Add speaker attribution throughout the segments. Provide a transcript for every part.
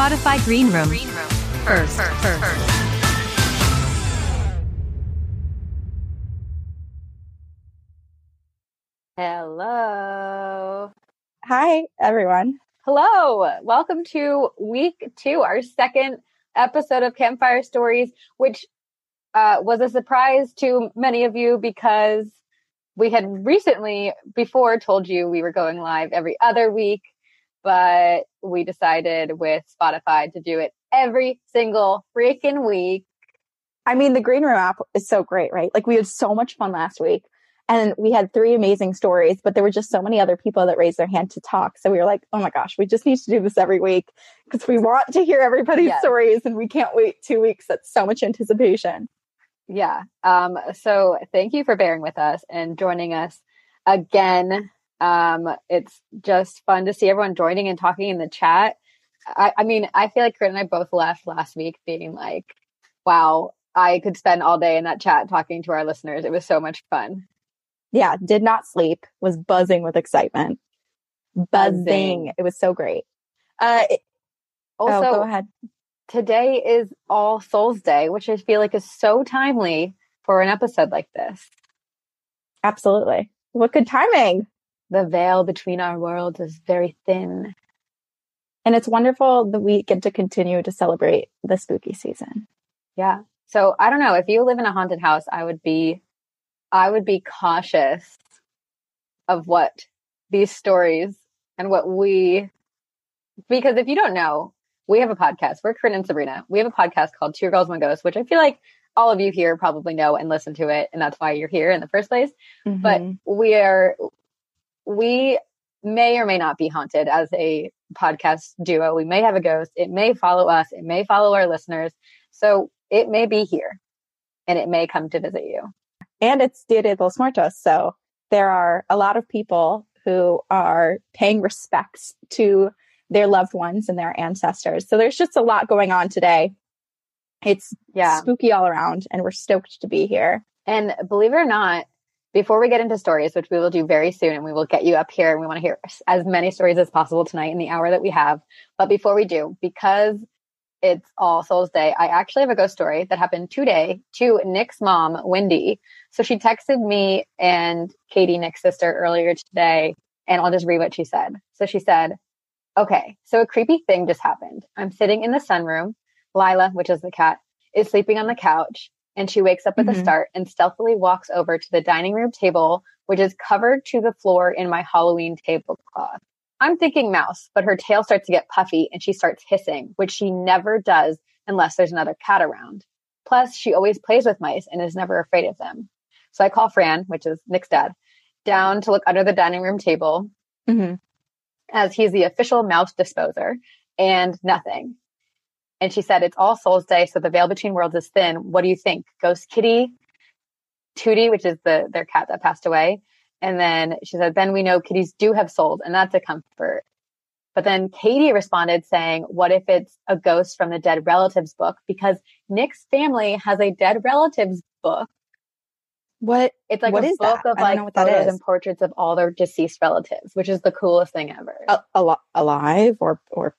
Speaker 1: Spotify Green Room. First, first.
Speaker 2: Hello.
Speaker 3: Hi, everyone.
Speaker 2: Hello. Welcome to week two, our second episode of Campfire Stories, which uh, was a surprise to many of you because we had recently before told you we were going live every other week, but we decided with Spotify to do it every single freaking week.
Speaker 3: I mean, the Green Room app is so great, right? Like, we had so much fun last week and we had three amazing stories, but there were just so many other people that raised their hand to talk. So we were like, oh my gosh, we just need to do this every week because we want to hear everybody's
Speaker 2: Yes.
Speaker 3: stories and we can't wait two weeks. That's so much anticipation.
Speaker 2: Yeah. Um, so thank you for bearing with us and joining us again. Um, it's just fun to see everyone joining and talking in the chat. I, I mean, I feel like Corinne and I both left last week being like, wow, I could spend all day in that chat talking to our listeners. It was so much fun.
Speaker 3: Yeah, did not sleep, was buzzing with excitement. Buzzing.
Speaker 2: Buzzing.
Speaker 3: It was so great. Uh, it-
Speaker 2: Also,
Speaker 3: oh, go ahead.
Speaker 2: today is All Souls Day, which I feel like is so timely for an episode like this.
Speaker 3: Absolutely. What good timing.
Speaker 2: The veil between our worlds is very thin.
Speaker 3: And it's wonderful that we get to continue to celebrate the spooky season.
Speaker 2: Yeah. So I don't know if you live in a haunted house, I would be, I would be cautious of what these stories and what we, because if you don't know, we have a podcast. We're Corinne and Sabrina. We have a podcast called Two Girls One Ghost, which I feel like all of you here probably know and listen to it, and that's why you're here in the first place. But
Speaker 3: Mhm.
Speaker 2: we are, we may or may not be haunted as a podcast duo. We may have a ghost. It may follow us. It may follow our listeners. So it may be here and it may come to visit you.
Speaker 3: and it's Dia de los Muertos. So there are a lot of people who are paying respects to their loved ones and their ancestors. So there's just a lot going on today. It's
Speaker 2: Yeah.
Speaker 3: spooky all around, and we're stoked to be here.
Speaker 2: And believe it or not, before we get into stories, which we will do very soon, and we will get you up here, and we want to hear as many stories as possible tonight in the hour that we have. But before we do, because it's All Souls Day, I actually have a ghost story that happened today to Nick's mom, Wendy. So she texted me and Katie, Nick's sister, earlier today, and I'll just read what she said. So she said, Okay, so a creepy thing just happened. I'm sitting in the sunroom. Lila, which is the cat, is sleeping on the couch, and she wakes up with
Speaker 3: Mhm.
Speaker 2: a start and stealthily walks over to the dining room table, which is covered to the floor in my Halloween tablecloth. I'm thinking mouse, but her tail starts to get puffy and she starts hissing, which she never does unless there's another cat around. Plus, she always plays with mice and is never afraid of them. So I call Fran, which is Nick's dad, down to look under the dining room table
Speaker 3: hmm
Speaker 2: as he's the official mouse disposer and nothing. And she said, It's All Souls Day, so the veil between worlds is thin. What do you think? Ghost Kitty, Tootie, which is the their cat that passed away. And then she said, Then we know kitties do have souls, and that's a comfort. But then Katie responded saying, What if it's a ghost from the dead relatives book? Because Nick's family has a dead relatives book.
Speaker 3: What?
Speaker 2: It's like
Speaker 3: What
Speaker 2: a
Speaker 3: is
Speaker 2: book
Speaker 3: that?
Speaker 2: of like
Speaker 3: know what that
Speaker 2: photos and portraits of all their deceased relatives, which is the coolest thing ever.
Speaker 3: A, a, alive or or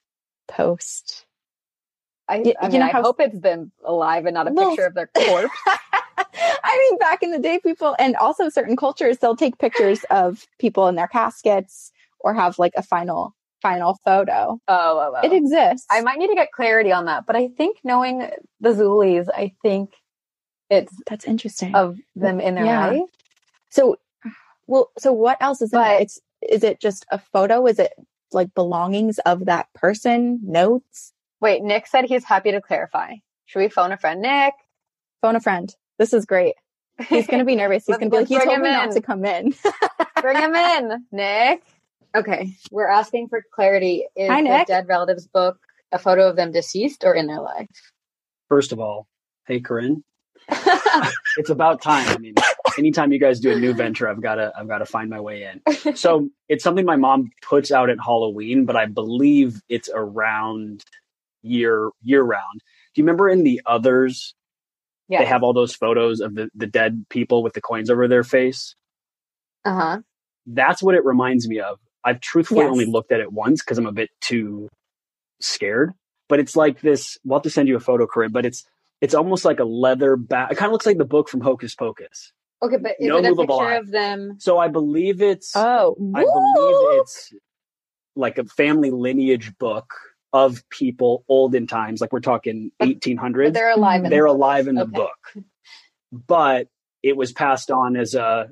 Speaker 3: post?
Speaker 2: I, I
Speaker 3: you
Speaker 2: mean,
Speaker 3: know
Speaker 2: I
Speaker 3: how-
Speaker 2: hope it's them alive and not a
Speaker 3: Well-
Speaker 2: picture of their corpse.
Speaker 3: I mean, back in the day, people and also certain cultures, they'll take pictures of people in their caskets or have like a final final photo.
Speaker 2: oh, oh, oh.
Speaker 3: It exists.
Speaker 2: I might need to get clarity on that, but I think knowing the Zulis, I think it's
Speaker 3: That's interesting.
Speaker 2: of them in their
Speaker 3: Yeah.
Speaker 2: life.
Speaker 3: So, well, so what else is
Speaker 2: But-
Speaker 3: it? It's is it just a photo? Is it like belongings of that person? Notes?
Speaker 2: Wait, Nick said he's happy to clarify. Should we phone a friend, Nick?
Speaker 3: Phone a friend. This is great. He's going to be nervous. He's going to be like, he told me
Speaker 2: him
Speaker 3: not to come in.
Speaker 2: Bring him in, Nick. Okay, we're asking for clarity. Is
Speaker 3: Hi,
Speaker 2: the dead relatives book a photo of them deceased or in their life?
Speaker 4: First of all, hey Corinne, it's about time. I mean, anytime you guys do a new venture, I've got to I've got to find my way in. So it's something my mom puts out at Halloween, but I believe it's around year year round. Do you remember in the others
Speaker 2: yeah.
Speaker 4: they have all those photos of the, the dead people with the coins over their face?
Speaker 2: uh huh.
Speaker 4: That's what it reminds me of. I've truthfully
Speaker 3: Yes.
Speaker 4: only looked at it once because I'm a bit too scared. But it's like this. We'll have to send you a photo, Corinne. But it's it's almost like a leather back. It kind of looks like the book from Hocus Pocus.
Speaker 2: Okay, but is
Speaker 4: No
Speaker 2: it a picture
Speaker 4: eye.
Speaker 2: of them?
Speaker 4: So I believe it's
Speaker 3: Oh,
Speaker 4: I believe it's like a family lineage book of people old in times. Like we're talking
Speaker 2: But-
Speaker 4: 1800s.
Speaker 2: But they're alive. in
Speaker 4: They're
Speaker 2: the book.
Speaker 4: alive in the
Speaker 2: Okay.
Speaker 4: book, but it was passed on as a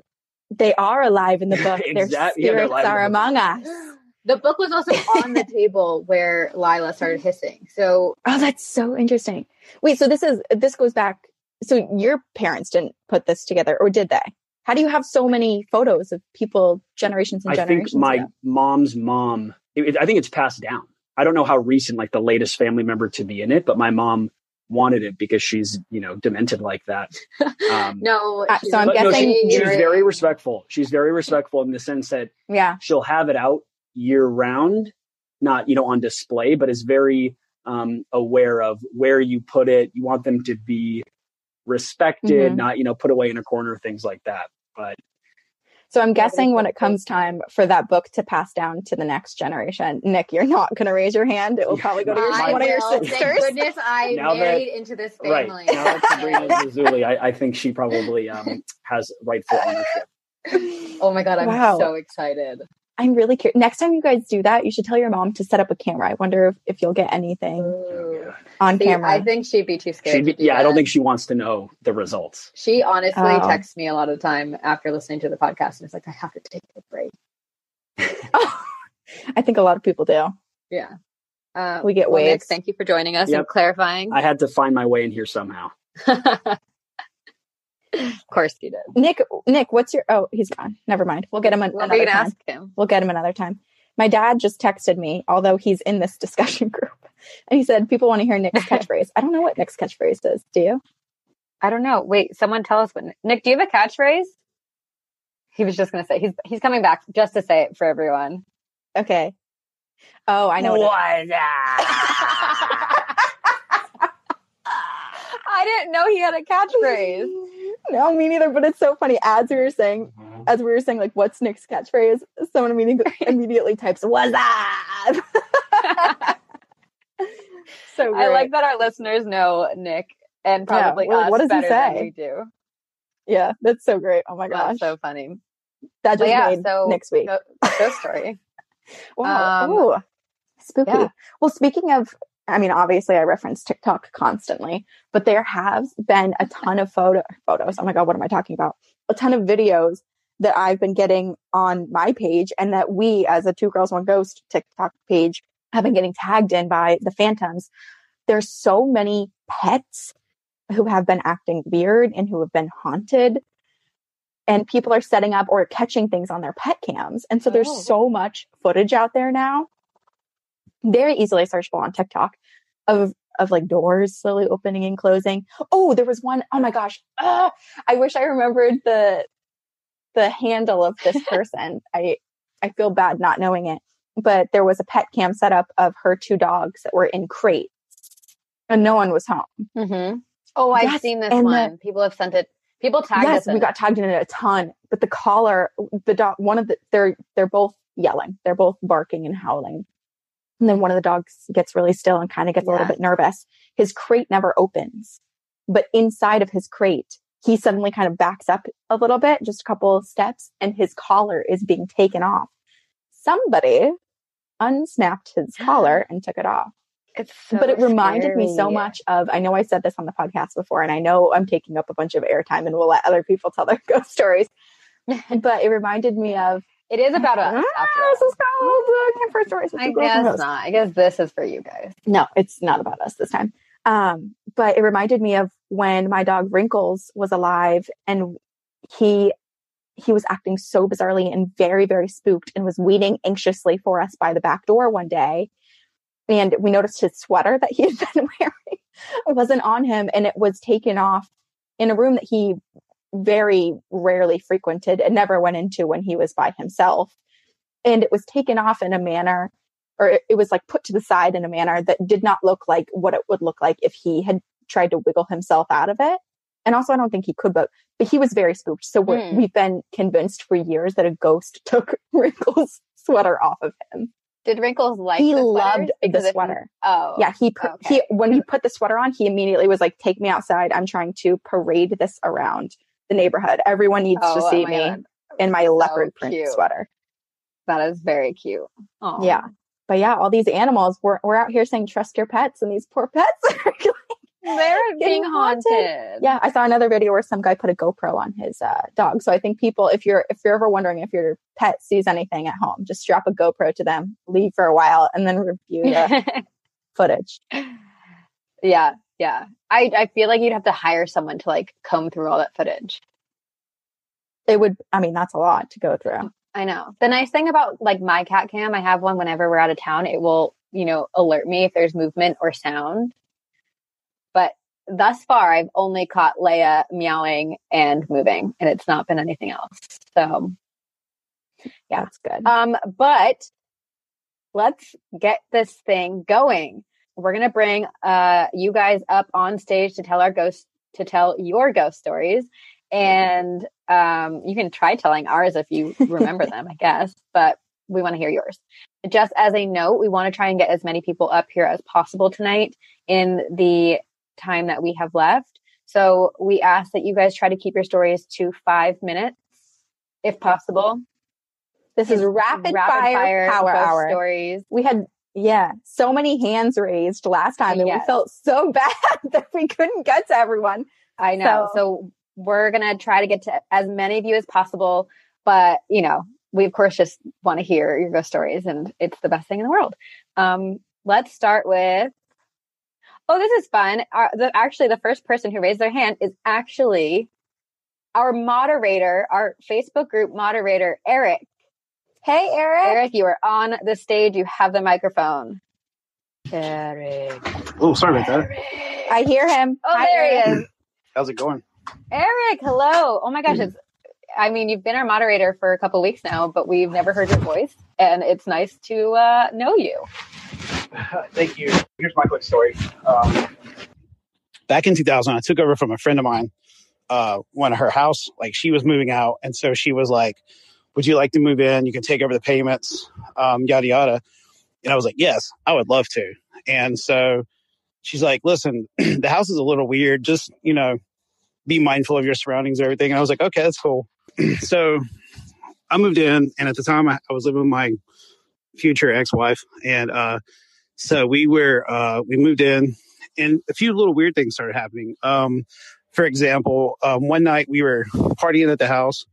Speaker 3: they are alive in the book. Their
Speaker 4: Exact- yeah, they're
Speaker 3: spirits
Speaker 4: alive
Speaker 3: are
Speaker 4: the book.
Speaker 3: among us.
Speaker 2: The book was also on the table where Lila started hissing. So
Speaker 3: Oh, that's so interesting. Wait, so this is this goes back. So your parents didn't put this together, or did they? How do you have so many photos of people generations and generations?
Speaker 4: I think my
Speaker 3: ago?
Speaker 4: mom's mom. It, it- I think it's passed down. I don't know how recent, like the latest family member to be in it, but my mom wanted it because she's you know demented like that. Um,
Speaker 2: no,
Speaker 3: Uh, so I'm
Speaker 4: but no,
Speaker 3: guessing
Speaker 4: she- she's very respectful. She's very respectful in the sense that
Speaker 3: yeah,
Speaker 4: she'll have it out year round, not you know on display, but is very um, aware of where you put it. You want them to be respected,
Speaker 3: Mhm.
Speaker 4: not you know put away in a corner, things like that. But
Speaker 3: So I'm guessing when it comes time for that book to pass down to the next generation, Nick, you're not going to raise your hand. It will probably go to your,
Speaker 4: I
Speaker 3: one of your sisters.
Speaker 2: Thank goodness I
Speaker 4: Now that-
Speaker 2: married into this family.
Speaker 4: right now that Sabrina's Lazuli, I, I think she probably um, has rightful ownership.
Speaker 2: oh my god, I'm
Speaker 3: Wow.
Speaker 2: so excited.
Speaker 3: I'm really curious. Next time you guys do that, you should tell your mom to set up a camera. I wonder if, if you'll get anything
Speaker 2: Ooh.
Speaker 3: on
Speaker 2: See,
Speaker 3: camera.
Speaker 2: I think she'd be too scared.
Speaker 4: She'd be,
Speaker 2: to do
Speaker 4: yeah, I don't think she wants to know the results.
Speaker 2: she honestly
Speaker 3: Oh.
Speaker 2: texts me a lot of the time after listening to the podcast and it's like, I have to take a break.
Speaker 3: I think a lot of people do.
Speaker 2: Yeah. Uh,
Speaker 3: We get
Speaker 2: well, Nick,
Speaker 3: waves.
Speaker 2: thank you for joining us
Speaker 4: Yep.
Speaker 2: and clarifying.
Speaker 4: I had to find my way in here somehow.
Speaker 2: of course he did.
Speaker 3: Nick, Nick, what's your? Oh, he's gone. Never mind. We'll get him an,
Speaker 2: Well,
Speaker 3: another time.
Speaker 2: ask him.
Speaker 3: We'll get him another time. My dad just texted me, although he's in this discussion group, and he said people want to hear Nick's catchphrase. I don't know what Nick's catchphrase is. Do you?
Speaker 2: I don't know. Wait, someone tell us what Nick, do you have a catchphrase? He was just gonna say he's he's coming back just to say it for everyone.
Speaker 3: Okay. Oh, I know. What it-
Speaker 2: I didn't know he had a catchphrase.
Speaker 3: no, me neither. But it's so funny. As we were saying, as we were saying, like, what's Nick's catchphrase? Someone immediately immediately types "What's up?" so great.
Speaker 2: I like that our listeners know Nick and probably
Speaker 3: well,
Speaker 2: us
Speaker 3: what does he
Speaker 2: better than
Speaker 3: say?
Speaker 2: we do.
Speaker 3: Yeah, that's so great. Oh my gosh.
Speaker 2: That's so funny.
Speaker 3: that
Speaker 2: But
Speaker 3: just
Speaker 2: yeah,
Speaker 3: made
Speaker 2: so
Speaker 3: next week.
Speaker 2: Go, ghost story.
Speaker 3: Wow.
Speaker 2: Um,
Speaker 3: Ooh, spooky.
Speaker 2: yeah.
Speaker 3: Well, speaking of, I mean, obviously I reference TikTok constantly, but there has been a ton of photo photos. Oh my God, what am I talking about? A ton of videos that I've been getting on my page and that we as a Two Girls One Ghost TikTok page have been getting tagged in by the phantoms. There's so many pets who have been acting weird and who have been haunted and people are setting up or catching things on their pet cams. And so there's
Speaker 2: Oh.
Speaker 3: so much footage out there now, very easily searchable on TikTok of of like doors slowly opening and closing. Oh, there was one. Oh my gosh. Ah, I wish I remembered the the handle of this person. I I feel bad not knowing it. But there was a pet cam set up of her two dogs that were in crates and no one was home.
Speaker 2: Mm-hmm. Oh, I've
Speaker 3: Yes,
Speaker 2: seen this
Speaker 3: and the-
Speaker 2: one. People have sent it. People tagged
Speaker 3: yes,
Speaker 2: us.
Speaker 3: we got tagged in it a ton. But the collar, the dog, one of the, they're they're both yelling. They're both barking and howling. And then one of the dogs gets really still and kind of gets a little bit nervous. His crate never opens, but inside of his crate, he suddenly kind of backs up a little bit, just a couple of steps, and his collar is being taken off. Somebody unsnapped his collar and took it off
Speaker 2: It's so
Speaker 3: but it reminded me so much of I know I said this on the podcast before, and I know I'm taking up a bunch of airtime and we'll let other people tell their ghost stories. but it reminded me of
Speaker 2: It is about us.
Speaker 3: Ah,
Speaker 2: After
Speaker 3: this is called uh, Campfire Stories.
Speaker 2: I
Speaker 3: Two Girls and
Speaker 2: guess not. I guess this is for you guys.
Speaker 3: No, it's not about us this time. Um, but it reminded me of when my dog Wrinkles was alive and he he was acting so bizarrely and very, very spooked and was waiting anxiously for us by the back door one day. And we noticed his sweater that he had been wearing wasn't on him and it was taken off in a room that he very rarely frequented and never went into when he was by himself. And it was taken off in a manner or it, was like put to the side in a manner that did not look like what it would look like if he had tried to wiggle himself out of it. And also, I don't think he could, but but he was very spooked. So we're,
Speaker 2: Hmm.
Speaker 3: we've been convinced for years that a ghost took Wrinkles' sweater off of him.
Speaker 2: Did Wrinkles like
Speaker 3: he
Speaker 2: the
Speaker 3: loved the sweater.
Speaker 2: Oh,
Speaker 3: Yeah, he put
Speaker 2: okay.
Speaker 3: he when he put the sweater on, he immediately was like, "Take me outside. I'm trying to parade this around the neighborhood. Everyone needs
Speaker 2: Oh,
Speaker 3: to see me
Speaker 2: God.
Speaker 3: in my leopard print
Speaker 2: cute.
Speaker 3: sweater."
Speaker 2: That is very cute. Oh,
Speaker 3: Yeah. But yeah, all these animals, we're, we're out here saying trust your pets, and these poor pets are
Speaker 2: They're being
Speaker 3: haunted.
Speaker 2: haunted.
Speaker 3: yeah i saw another video where some guy put a gopro on his uh, dog so i think people if you're if you're ever wondering if your pet sees anything at home just strap a gopro to them leave for a while and then review the footage
Speaker 2: yeah, yeah. I I feel like you'd have to hire someone to like comb through all that footage.
Speaker 3: it would i mean that's a lot to go through
Speaker 2: I know. The nice thing about like my cat cam, I have one whenever we're out of town. It will, you know, alert me if there's movement or sound. But thus far, I've only caught Leia meowing and moving, and it's not been anything else. So,
Speaker 3: yeah it's good
Speaker 2: um, but let's get this thing going. We're gonna bring uh you guys up on stage to tell our ghost to tell your ghost stories. And um, you can try telling ours if you remember them, I guess, but we want to hear yours. Just as a note, we want to try and get as many people up here as possible tonight in the time that we have left. So we ask that you guys try to keep your stories to five minutes, if possible.
Speaker 3: this is rapid, fire, power hour
Speaker 2: stories.
Speaker 3: we had yeah so many hands raised last time and we felt so bad that we couldn't get to everyone
Speaker 2: I know.
Speaker 3: So-
Speaker 2: So, we're going to try to get to as many of you as possible. But, you know, we of course just want to hear your ghost stories and it's the best thing in the world. Um, let's start with, oh, this is fun. Our, the, actually, the first person who raised their hand is actually our moderator, our Facebook group moderator, Eric.
Speaker 3: Hey eric
Speaker 2: Eric, you are on the stage. You have the microphone. Eric.
Speaker 5: Oh, sorry about that.
Speaker 3: i hear him
Speaker 2: Oh,
Speaker 3: Hi,
Speaker 2: there
Speaker 3: Eric.
Speaker 2: he is.
Speaker 5: How's it going?
Speaker 2: Eric, hello. Oh my gosh, it's I mean, you've been our moderator for a couple weeks now, but we've never heard your voice and it's nice to uh, know you.
Speaker 5: Thank you. Here's my quick story. Um, back in 2000, I took over from a friend of mine. Uh, when her house, like she was moving out, and so she was like, "Would you like to move in? You can take over the payments, um, yada yada." And I was like, "Yes, I would love to." And so she's like, listen, the house is a little weird. Just, you know, be mindful of your surroundings and everything. And I was like, okay, that's cool. so I moved in, and at the time I, I was living with my future ex-wife, and uh, so we were uh, we moved in, and a few little weird things started happening. Um, for example, um, one night we were partying at the house,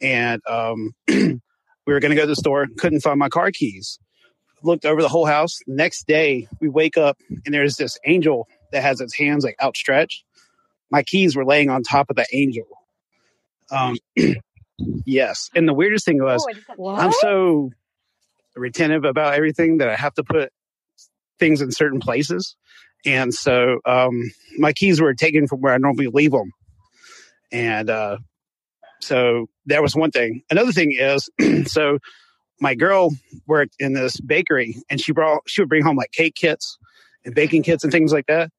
Speaker 5: and um, we were going to go to the store, couldn't find my car keys. Looked over the whole house. Next day, we wake up, and there's this angel that has its hands like outstretched. My keys were laying on top of the angel. Um, yes, and the weirdest thing was,
Speaker 2: Oh,
Speaker 5: I'm so retentive about everything that I have to put things in certain places. And so um, my keys were taken from where I normally leave them. And uh, so that was one thing. Another thing is, so my girl worked in this bakery and she brought, she would bring home like cake kits and baking kits and things like that.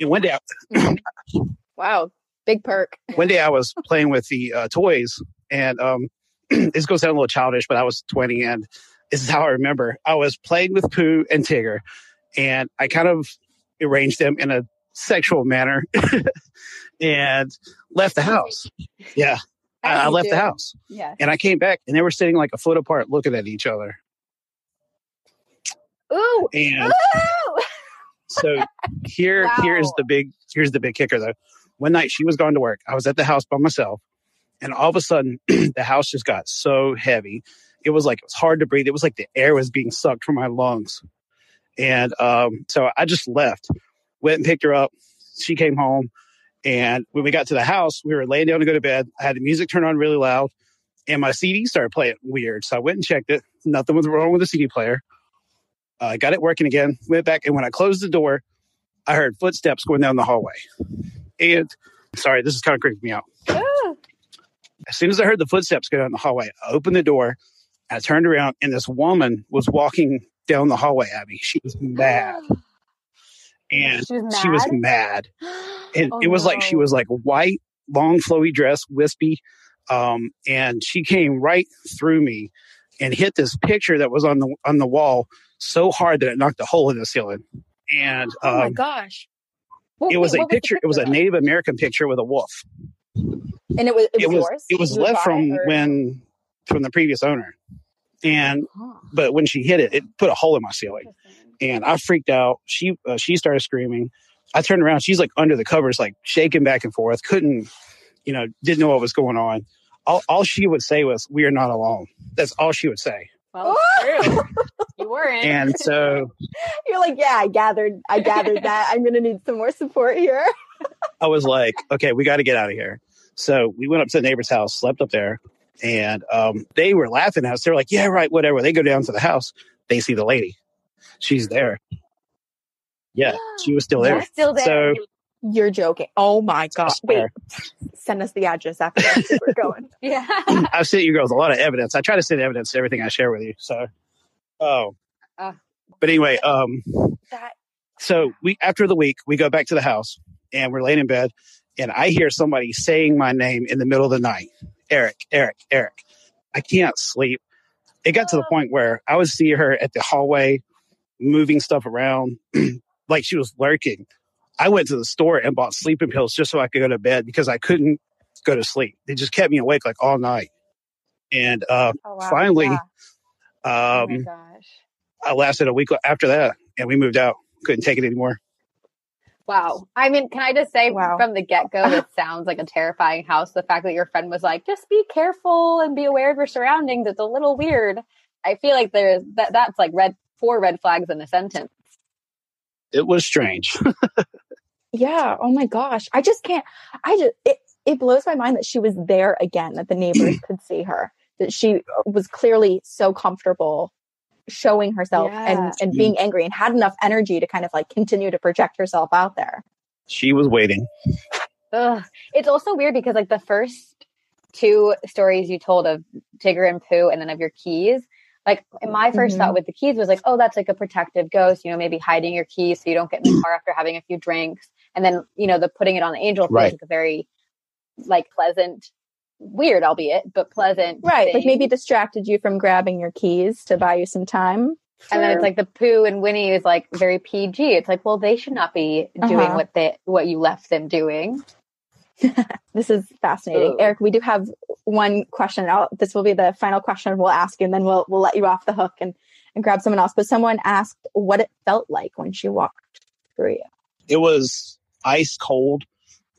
Speaker 5: And one day, I,
Speaker 3: Wow. Big perk.
Speaker 5: one day I was playing with the uh, toys and um, this goes sound a little childish, but I was 20 and this is how I remember. I was playing with Pooh and Tigger and I kind of arranged them in a sexual manner and left the house. Yeah. I, I left
Speaker 3: do.
Speaker 5: the house
Speaker 3: Yeah.
Speaker 5: and I came back and they were sitting like a foot apart looking at each other.
Speaker 3: Ooh.
Speaker 5: And
Speaker 3: Ooh.
Speaker 5: so here here's the big here's the big kicker though. One night she was gone to work. I was at the house by myself and all of a sudden the house just got so heavy. It was like it was hard to breathe. It was like the air was being sucked from my lungs. And um, so I just left, went and picked her up. She came home. And when we got to the house, we were laying down to go to bed. I had the music turned on really loud and my CD started playing weird. So I went and checked it. Nothing was wrong with the CD player. Uh, I got it working again, went back. And when I closed the door, I heard footsteps going down the hallway. And sorry, this is kind of creeping me out.
Speaker 3: Ooh.
Speaker 5: As soon as I heard the footsteps go down the hallway, I opened the door. I turned around and this woman was walking down the hallway, Abby. She was mad. And
Speaker 2: She was
Speaker 5: she was
Speaker 2: mad?
Speaker 5: mad. And
Speaker 3: Oh,
Speaker 5: it was like she was like white, long, flowy dress, wispy. Um, and she came right through me and hit this picture that was on the on the wall so hard that it knocked a hole in the ceiling. And
Speaker 3: Oh my
Speaker 5: um,
Speaker 3: gosh.
Speaker 2: What-
Speaker 5: it was
Speaker 2: wait,
Speaker 5: a
Speaker 2: the
Speaker 5: picture. It was a? Native American picture with a wolf.
Speaker 3: And it was it was,
Speaker 5: It was it was
Speaker 3: You
Speaker 5: left from
Speaker 3: or-
Speaker 5: when from the previous owner. And
Speaker 3: Huh.
Speaker 5: but when she hit it, it put a hole in my ceiling, and I freaked out. She uh, she started screaming. I turned around. She's like under the covers, like shaking back and forth. Couldn't, you know, didn't know what was going on. All, all she would say was, "We are not alone." That's all she would say.
Speaker 2: Well, true. you weren't.
Speaker 5: And so
Speaker 3: You're like, yeah, I gathered I gathered that. I'm gonna need some more support here.
Speaker 5: I was like, "Okay, we got to get out of here." So we went up to the neighbor's house, slept up there, and um, they were laughing at us. They were like, "Yeah, right, whatever." They go down to the house. They see the lady. She's there. Yeah, she was still there.
Speaker 2: You're still there.
Speaker 5: So
Speaker 3: You're joking. Oh my god. Wait, send us the address after. We're going.
Speaker 2: yeah.
Speaker 5: I've sent you girls a lot of evidence. I try to send evidence to everything I share with you. So, oh,
Speaker 2: Uh.
Speaker 5: but anyway, um,
Speaker 3: That
Speaker 5: so we after the week we go back to the house and we're laying in bed, and I hear somebody saying my name in the middle of the night, Eric, Eric, Eric. I can't sleep. It got to the point where I would see her at the hallway, moving stuff around, like she was lurking. I went to the store and bought sleeping pills just so I could go to bed because I couldn't go to sleep. They just kept me awake like all night. And uh,
Speaker 3: oh wow.
Speaker 5: finally,
Speaker 3: Yeah.
Speaker 2: oh my
Speaker 5: um,
Speaker 2: gosh.
Speaker 5: I lasted a week after that, and we moved out. Couldn't take it anymore.
Speaker 2: Wow. I mean, can I just say
Speaker 3: Wow.
Speaker 2: from the get go, this sounds like a terrifying house. The fact that your friend was like, just be careful and be aware of your surroundings. It's a little weird. I feel like there's that that's like red four red flags in a sentence.
Speaker 5: It was strange.
Speaker 3: Yeah. Oh my gosh. I just can't. I just it it blows my mind that she was there again. That the neighbors could see her. That she uh, was clearly so comfortable showing herself
Speaker 2: Yeah.
Speaker 3: and and being mm. angry and had enough energy to kind of like continue to project herself out there.
Speaker 5: she was waiting.
Speaker 2: Ugh. It's also weird because like the first two stories you told of Tigger and Pooh and then of your keys, like my 1st
Speaker 3: Mhm.
Speaker 2: thought with the keys was like, oh, that's like a protective ghost, you know, maybe hiding your keys so you don't get in the car after having a few drinks. And then, you know, the putting it on the angel
Speaker 5: Right.
Speaker 2: like a very like pleasant, weird, albeit, but pleasant.
Speaker 3: Right. Like maybe distracted you from grabbing your keys to buy you some time.
Speaker 2: And then it's like the Pooh and Winnie is like very PG. It's like, well, they should not be doing
Speaker 3: Uh-huh.
Speaker 2: what they what you left them doing.
Speaker 3: This is fascinating.
Speaker 2: Ooh.
Speaker 3: Eric, we do have one question. I'll, this will be the final question we'll ask you, and then we'll we'll let you off the hook and, and grab someone else. But someone asked what it felt like when she walked through you.
Speaker 5: It was ice cold.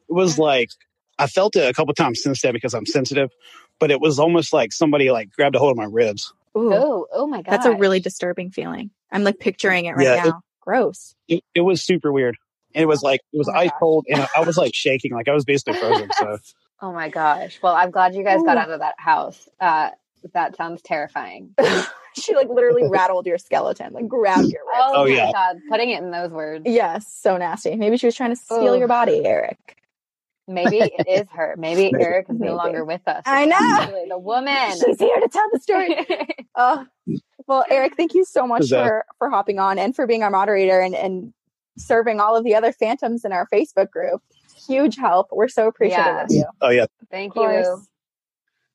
Speaker 5: It was like I felt it a couple times since then because I'm sensitive, but it was almost like somebody like grabbed a hold of my ribs.
Speaker 3: Ooh,
Speaker 2: Oh, oh my god.
Speaker 3: that's a really disturbing feeling. I'm like picturing it right
Speaker 5: Yeah, it-
Speaker 3: now. Gross.
Speaker 5: It, it was super weird. And it was like it was
Speaker 3: Oh
Speaker 5: ice
Speaker 3: gosh.
Speaker 5: cold, and I, was like shaking, like I was basically frozen. So
Speaker 2: Oh my gosh. Well, I'm glad you guys got out of that house. Uh that sounds terrifying.
Speaker 3: she like literally rattled your skeleton, like grabbed your ribs.
Speaker 2: Oh,
Speaker 5: Oh,
Speaker 2: my
Speaker 5: yeah.
Speaker 2: god. Putting it in those words.
Speaker 3: Yes, so nasty. Maybe she was trying to steal
Speaker 2: Ooh.
Speaker 3: your body, Eric.
Speaker 2: Maybe it is her. Maybe
Speaker 5: Maybe.
Speaker 2: Eric is
Speaker 3: Maybe.
Speaker 2: no longer with us.
Speaker 3: I know.
Speaker 2: The woman.
Speaker 3: She's here to tell the story. Oh, well, Eric, thank you so much
Speaker 5: that?
Speaker 3: for for hopping on and for being our moderator and and serving all of the other phantoms in our Facebook group. Huge help. We're so appreciative
Speaker 2: Yeah.
Speaker 3: of you.
Speaker 5: oh yeah,
Speaker 2: Thank you.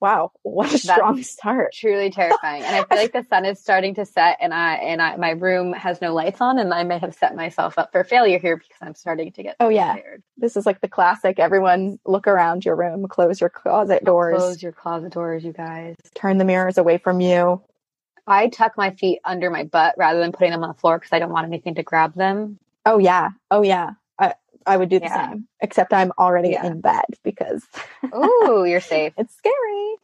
Speaker 3: Wow, what a
Speaker 2: That's-
Speaker 3: strong start.
Speaker 2: Truly terrifying. And I feel like the sun is starting to set and I and I my room has no lights on and I may have set myself up for failure here because I'm starting to get
Speaker 3: Oh, yeah.
Speaker 2: scared.
Speaker 3: This is like the classic. Everyone look around your room, close your closet doors,
Speaker 2: Close your closet doors, you guys.
Speaker 3: turn the mirrors away from you.
Speaker 2: I tuck my feet under my butt rather than putting them on the floor because I don't want anything to grab them.
Speaker 3: Oh yeah. Oh yeah. I I would do the
Speaker 2: Yeah.
Speaker 3: same. Except I'm already
Speaker 2: Yeah.
Speaker 3: in bed because
Speaker 2: Ooh, you're safe.
Speaker 3: it's scary.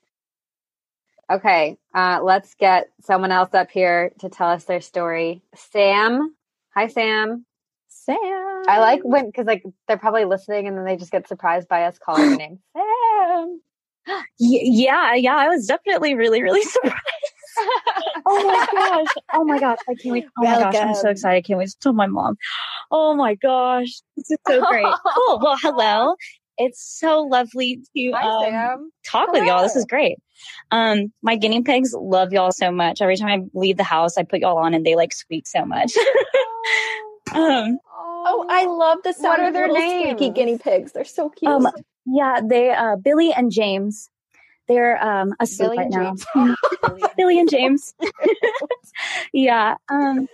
Speaker 2: Okay, uh, let's get someone else up here to tell us their story. Sam. Hi, Sam.
Speaker 3: Sam.
Speaker 2: I like when, because like they're probably listening and then they just get surprised by us calling your name. Sam.
Speaker 6: Yeah, yeah, I was definitely really, really surprised. oh my gosh. Oh my gosh. I can't wait. Oh my gosh. I'm so excited. I can't wait to tell my mom. Oh my gosh. This is so great. cool. Well, hello. It's so lovely to
Speaker 2: Hi,
Speaker 6: um,
Speaker 2: Sam.
Speaker 6: talk with y'all. This is great. Um, my guinea pigs love y'all so much. Every time I leave the house, I put y'all on and they like squeak so much. um,
Speaker 3: Oh, I love the sound
Speaker 2: What are
Speaker 3: of
Speaker 2: their
Speaker 3: little squeaky guinea pigs. They're so cute.
Speaker 6: Um, yeah, they, uh, Billy and James, they're, um, asleep
Speaker 2: Billy
Speaker 6: right
Speaker 2: and
Speaker 6: now.
Speaker 2: James.
Speaker 6: Billy and James. yeah. Um,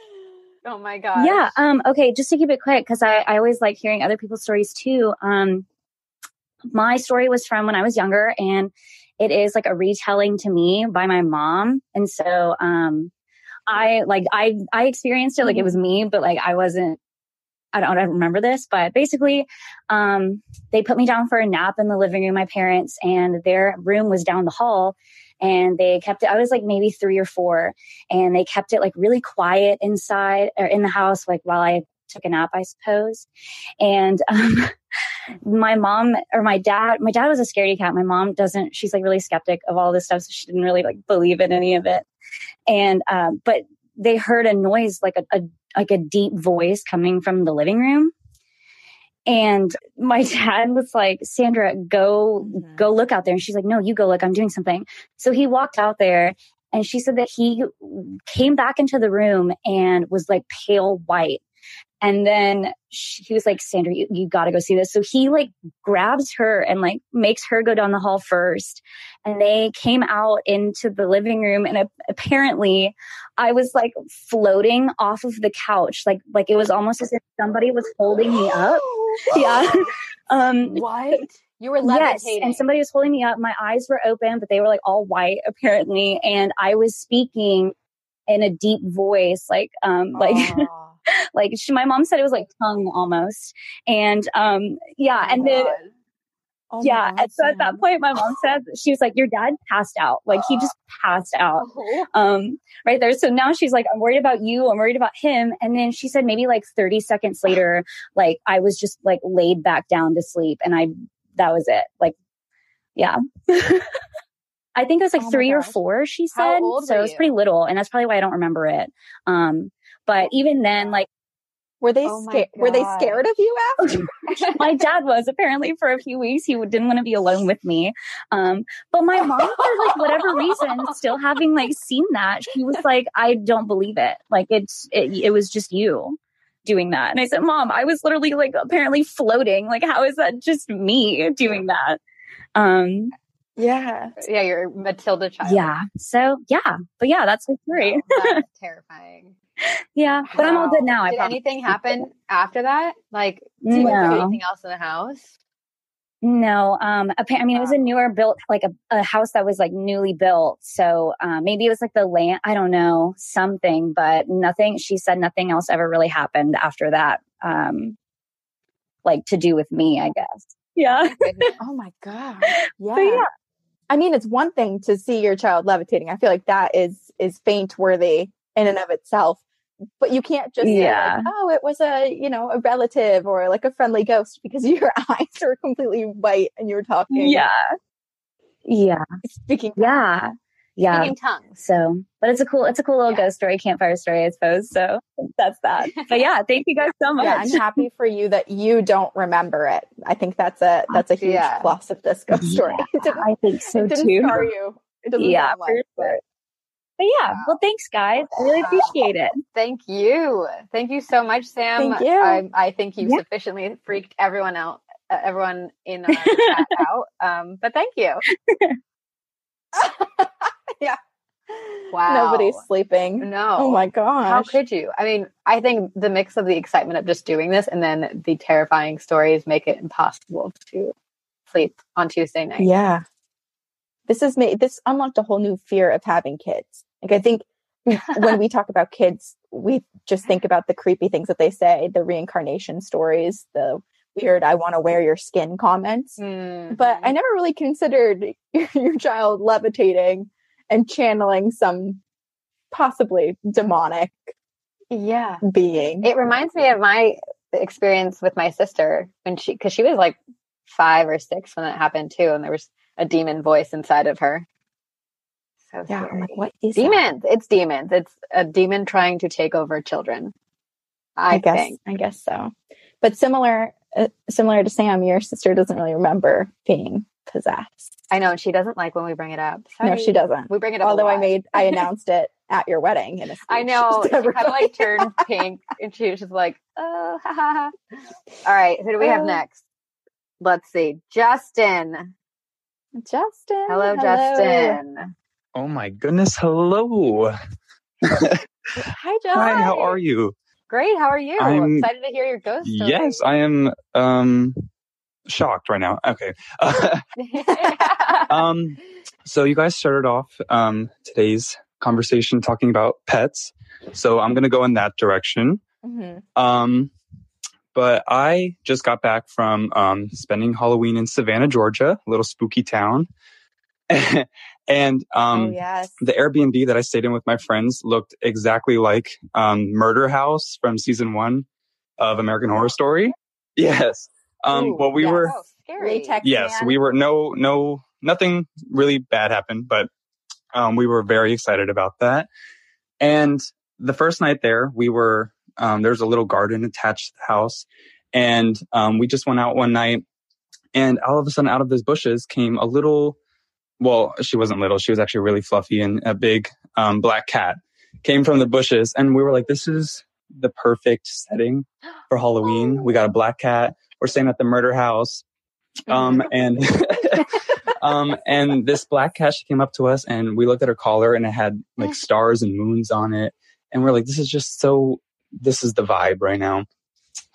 Speaker 2: Oh my god.
Speaker 6: Yeah. Um, okay. Just to keep it quick, because I, I always like hearing other people's stories too. Um, my story was from when I was younger and it is like a retelling to me by my mom. And so, um, I like, I, I experienced it like it was me, but like I wasn't, I don't, I don't remember this, but basically, um, they put me down for a nap in the living room, my parents, and their room was down the hall and they kept it, I was like maybe three or four and they kept it like really quiet inside or in the house, like while I took a nap, I suppose. And, um, my mom or my dad, my dad was a scaredy cat. My mom doesn't, she's like really skeptic of all this stuff. So she didn't really like believe in any of it. And, um, but they heard a noise, like a, a like a deep voice coming from the living room. And my dad was like, Sandra, go,
Speaker 3: Mhm.
Speaker 6: go look out there. And she's like, no, you go look, I'm doing something. So he walked out there and she said that he came back into the room and was like pale white. And then she, he was like, Sandra, you, you gotta go see this. So he like grabs her and like makes her go down the hall first. And they came out into the living room and a- apparently I was like floating off of the couch. Like, like it was almost as if somebody was holding me up. Yeah. Um,
Speaker 2: What? You were levitating.
Speaker 6: Yes, and somebody was holding me up. My eyes were open, but they were like all white apparently, and I was speaking in a deep voice, like um, like. like she, my mom said it was like tongue almost, and um, yeah, and then
Speaker 3: Oh
Speaker 6: yeah,
Speaker 3: God,
Speaker 6: and so at that point, my mom said she was like, "Your dad passed out, like he just passed out." um, right there. So now she's like, I'm worried about you. I'm worried about him. And then she said maybe like 30 seconds later, like I was just like laid back down to sleep and I, that was it. Like, yeah. I think it was like
Speaker 3: Oh
Speaker 6: three or four, she said. So it was pretty little. And that's probably why I don't remember it. Um, but even then, like
Speaker 3: Were they
Speaker 2: Oh
Speaker 3: scared? Were they scared of you after?
Speaker 6: my dad was apparently for a few weeks. He didn't want to be alone with me. Um, but my mom, for like whatever reason, still having like seen that, she was like, I don't believe it. Like it's, it, it was just you doing that. And I said, mom, I was literally like apparently floating. Like, how is that just me doing that? Um,
Speaker 3: Yeah.
Speaker 2: Yeah, you're Matilda child.
Speaker 6: Yeah. So yeah, but yeah, that's my story.
Speaker 2: Oh, that's terrifying.
Speaker 6: yeah, but I'm all good
Speaker 2: Wow.
Speaker 6: now. I
Speaker 2: Did anything happen after that? Like, did you anything else in the house?
Speaker 6: No, um, appa- I mean, it was a newer built, like a, a house that was like newly built. So, um, maybe it was like the land, I don't know, something, but nothing, she said nothing else ever really happened after that. Um, like to do with me, I guess. Yeah.
Speaker 3: Oh my god.
Speaker 6: But yeah.
Speaker 3: I mean, it's one thing to see your child levitating. I feel like that is is faint worthy in and of itself. But you can't just say
Speaker 6: Yeah.
Speaker 3: like, oh, it was a you know a relative or like a friendly ghost because your eyes are completely white and you're talking.
Speaker 6: Yeah. Yeah.
Speaker 3: speaking.
Speaker 6: Yeah. Yeah.
Speaker 2: Speaking tongue.
Speaker 6: So, but it's a cool, it's a cool little
Speaker 2: Yeah.
Speaker 6: ghost story, campfire story, I suppose. So that's that. But yeah, thank you guys so much.
Speaker 3: Yeah, I'm happy for you that you don't remember it. I think that's a that's a huge
Speaker 2: Yeah.
Speaker 3: plus of this ghost story.
Speaker 6: I think so
Speaker 3: it didn't
Speaker 6: too.
Speaker 3: scar you. It doesn't
Speaker 6: Yeah, for sure. But yeah, well, thanks guys. I really appreciate it.
Speaker 2: Thank you. Thank you so much, Sam.
Speaker 3: Thank you.
Speaker 2: I, I think you've
Speaker 6: Yeah.
Speaker 2: sufficiently freaked everyone out, uh, everyone in our chat out. Um, but thank you.
Speaker 3: yeah.
Speaker 2: Wow.
Speaker 3: Nobody's sleeping.
Speaker 2: No.
Speaker 3: Oh my gosh.
Speaker 2: How could you? I mean, I think the mix of the excitement of just doing this and then the terrifying stories make it impossible to sleep on Tuesday night.
Speaker 3: Yeah. This has made this unlocked a whole new fear of having kids. Like I think when we talk about kids, we just think about the creepy things that they say, the reincarnation stories, the weird I want to wear your skin comments.
Speaker 2: Mhm.
Speaker 3: But I never really considered your child levitating and channeling some possibly demonic
Speaker 2: yeah.
Speaker 3: being.
Speaker 2: It reminds me of my experience with my sister when she, because she was like five or six when that happened too, and there was a demon voice inside of her. So
Speaker 3: yeah, I'm like, what is that?
Speaker 2: demons. It's demons. It's a demon trying to take over children. I,
Speaker 3: I guess
Speaker 2: think.
Speaker 3: I guess so. But similar uh, similar to Sam, your sister doesn't really remember being possessed.
Speaker 2: I know, and she doesn't like when we bring it up.
Speaker 3: No, she doesn't.
Speaker 2: We bring it up.
Speaker 3: Although I made I announced it at your wedding in a
Speaker 2: I know. She kind of like turned pink, and she was just like, "Oh, ha ha ha." All right, who do we have
Speaker 3: Uh,
Speaker 2: next? Let's see, Justin.
Speaker 3: Justin.
Speaker 2: Hello, Justin.
Speaker 7: Oh my goodness. Hello.
Speaker 3: Hi, Justin.
Speaker 7: Hi, how are you?
Speaker 2: Great. How are you?
Speaker 7: I'm-
Speaker 2: Excited to hear your ghost story.
Speaker 7: Yes, I am um shocked right now. Okay. um so you guys started off um today's conversation talking about pets. So I'm going to go in that direction.
Speaker 3: Mhm.
Speaker 7: Um but I just got back from um spending Halloween in Savannah, Georgia, a little spooky town. and um
Speaker 3: oh yes.
Speaker 7: the Airbnb that I stayed in with my friends looked exactly like um, Murder House from season one of American Horror Story. Yes. Um,
Speaker 3: Ooh,
Speaker 7: well, we
Speaker 3: yes.
Speaker 7: were,
Speaker 2: oh, scary.
Speaker 3: Latex
Speaker 7: yes,
Speaker 3: man.
Speaker 7: we were, no, no, nothing really bad happened, but um, we were very excited about that. And the first night there, we were, um, there's a little garden attached to the house. And um, we just went out one night, and all of a sudden, out of those bushes came a little well, she wasn't little. She was actually really fluffy and a big um, black cat came from the bushes. And we were like, this is the perfect setting for Halloween. We got a black cat. We're staying at the murder house. Um, and, um, and this black cat, she came up to us and we looked at her collar and it had like stars and moons on it. And we're like, this is just so, this is the vibe right now.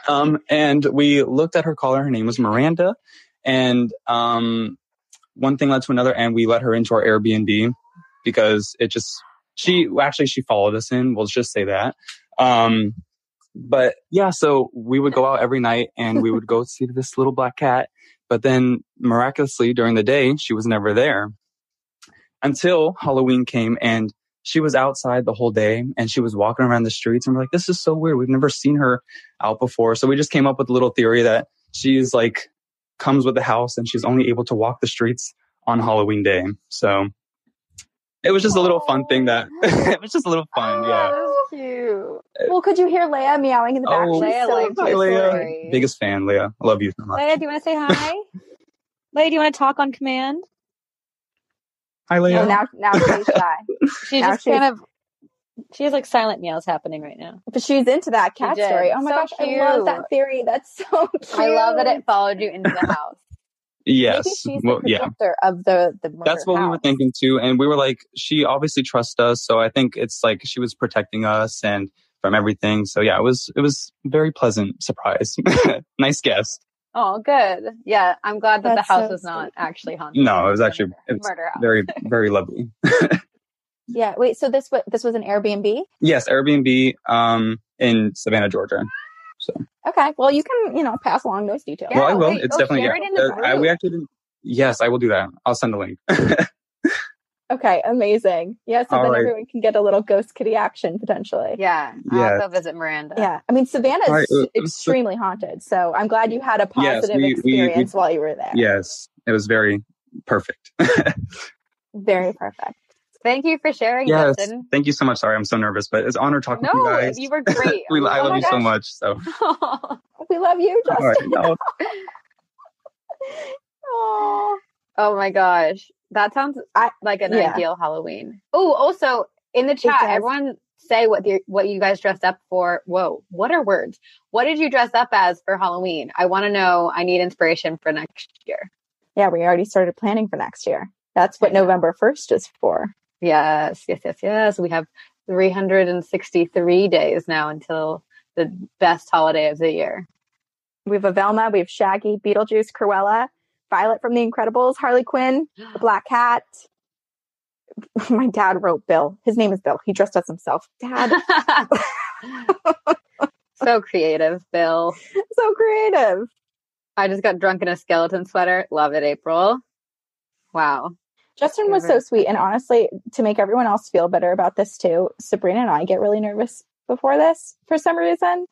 Speaker 7: Um, and we looked at her collar. Her name was Miranda. And, um, one thing led to another and we let her into our Airbnb because it just, she actually, she followed us in. We'll just say that. Um, but yeah, so we would go out every night and we would go see this little black cat. But then miraculously during the day, she was never there until Halloween came and she was outside the whole day and she was walking around the streets and we're like, this is so weird. We've never seen her out before. So we just came up with a little theory that she's like comes with the house and she's only able to walk the streets on Halloween day. So it was just a little fun thing that it was just a little fun. Yeah.
Speaker 2: Oh, that's cute.
Speaker 3: Uh, well, could you hear Leia meowing in the back?
Speaker 7: Oh,
Speaker 3: She's
Speaker 2: Leia
Speaker 3: so
Speaker 2: liked
Speaker 7: Hi. Leia. Biggest fan, Leah. I love you so much.
Speaker 8: Leia, do you want to say hi? Leia, do you want to talk on command?
Speaker 7: Hi,
Speaker 3: Oh,
Speaker 7: Leah.
Speaker 3: now, now she's shy.
Speaker 8: She's
Speaker 3: Now
Speaker 8: just
Speaker 3: she's-
Speaker 8: kind of. She has like silent meows happening right now.
Speaker 3: But she's into that cat story. Oh my
Speaker 2: So
Speaker 3: gosh, I love that theory. That's so cute.
Speaker 2: I love that it followed you into the house.
Speaker 7: Yes.
Speaker 3: Maybe she's
Speaker 7: Well,
Speaker 3: the
Speaker 7: yeah.
Speaker 3: of the the murder
Speaker 7: That's what we were thinking too. And we were like, she obviously trusts us. So I think it's like she was protecting us and from everything. So yeah, it was, it was very pleasant surprise. nice guest.
Speaker 2: Oh, good. Yeah, I'm glad that
Speaker 3: That's
Speaker 2: the house
Speaker 3: so
Speaker 2: was not actually haunted.
Speaker 7: No, it was actually, it was
Speaker 2: murder house.
Speaker 7: very, very lovely.
Speaker 3: Yeah. Wait. So this was this was an Airbnb.
Speaker 7: Yes. Airbnb, um, in Savannah, Georgia. So,
Speaker 3: Okay. Well, you can you know pass along those details.
Speaker 7: well, I will.
Speaker 2: wait,
Speaker 7: it's
Speaker 2: oh,
Speaker 7: definitely, yeah.
Speaker 2: it in
Speaker 7: Uh, I, we actually didn't, yes, I will do that. I'll send the link.
Speaker 3: Okay. Amazing. Yeah. So
Speaker 7: All
Speaker 3: then
Speaker 7: right.
Speaker 3: everyone can get a little ghost kitty action potentially.
Speaker 2: Yeah, I'll
Speaker 7: Yeah.
Speaker 2: go visit Miranda.
Speaker 3: Yeah. I mean, Savannah is
Speaker 7: All right, uh, it was-
Speaker 3: extremely haunted. So I'm glad you had a
Speaker 7: Yes,
Speaker 3: positive
Speaker 7: we- we- we-
Speaker 3: experience while you were there.
Speaker 7: yes. It was very perfect.
Speaker 3: Very perfect.
Speaker 2: Thank you for sharing,
Speaker 7: yes.
Speaker 2: Justin.
Speaker 7: Thank you so much. Sorry, I'm so nervous, but it's an honor talking to you
Speaker 2: No,
Speaker 7: guys.
Speaker 2: you were great.
Speaker 7: we, I
Speaker 2: Oh
Speaker 7: love
Speaker 2: my
Speaker 7: you so much. So,
Speaker 3: We love you, Justin.
Speaker 7: right. No,
Speaker 3: Aw.
Speaker 2: Oh my gosh. That sounds
Speaker 3: I-
Speaker 2: like an
Speaker 3: yeah.
Speaker 2: ideal Halloween. Oh, also in the chat, everyone say what you what you guys dressed up for. Whoa, what are words? What did you dress up as for Halloween? I want to know. I need inspiration for next year.
Speaker 3: Yeah, we already started planning for next year. That's what November 1st is for.
Speaker 2: Yes, yes, yes, yes. We have 363 days now until the best holiday of the year.
Speaker 3: We have a Velma, we have Shaggy, Beetlejuice, Cruella, Violet from The Incredibles, Harley Quinn, the Black Cat. My dad wrote Bill. His name is Bill. He dressed as himself. Dad,
Speaker 2: so creative, Bill.
Speaker 3: so creative.
Speaker 2: I just got drunk in a skeleton sweater. Love it, April. Wow.
Speaker 3: Justin was so
Speaker 2: mm-hmm.
Speaker 3: sweet. And honestly, to make everyone else feel better about this too, Sabrina and I get really nervous before this for some reason.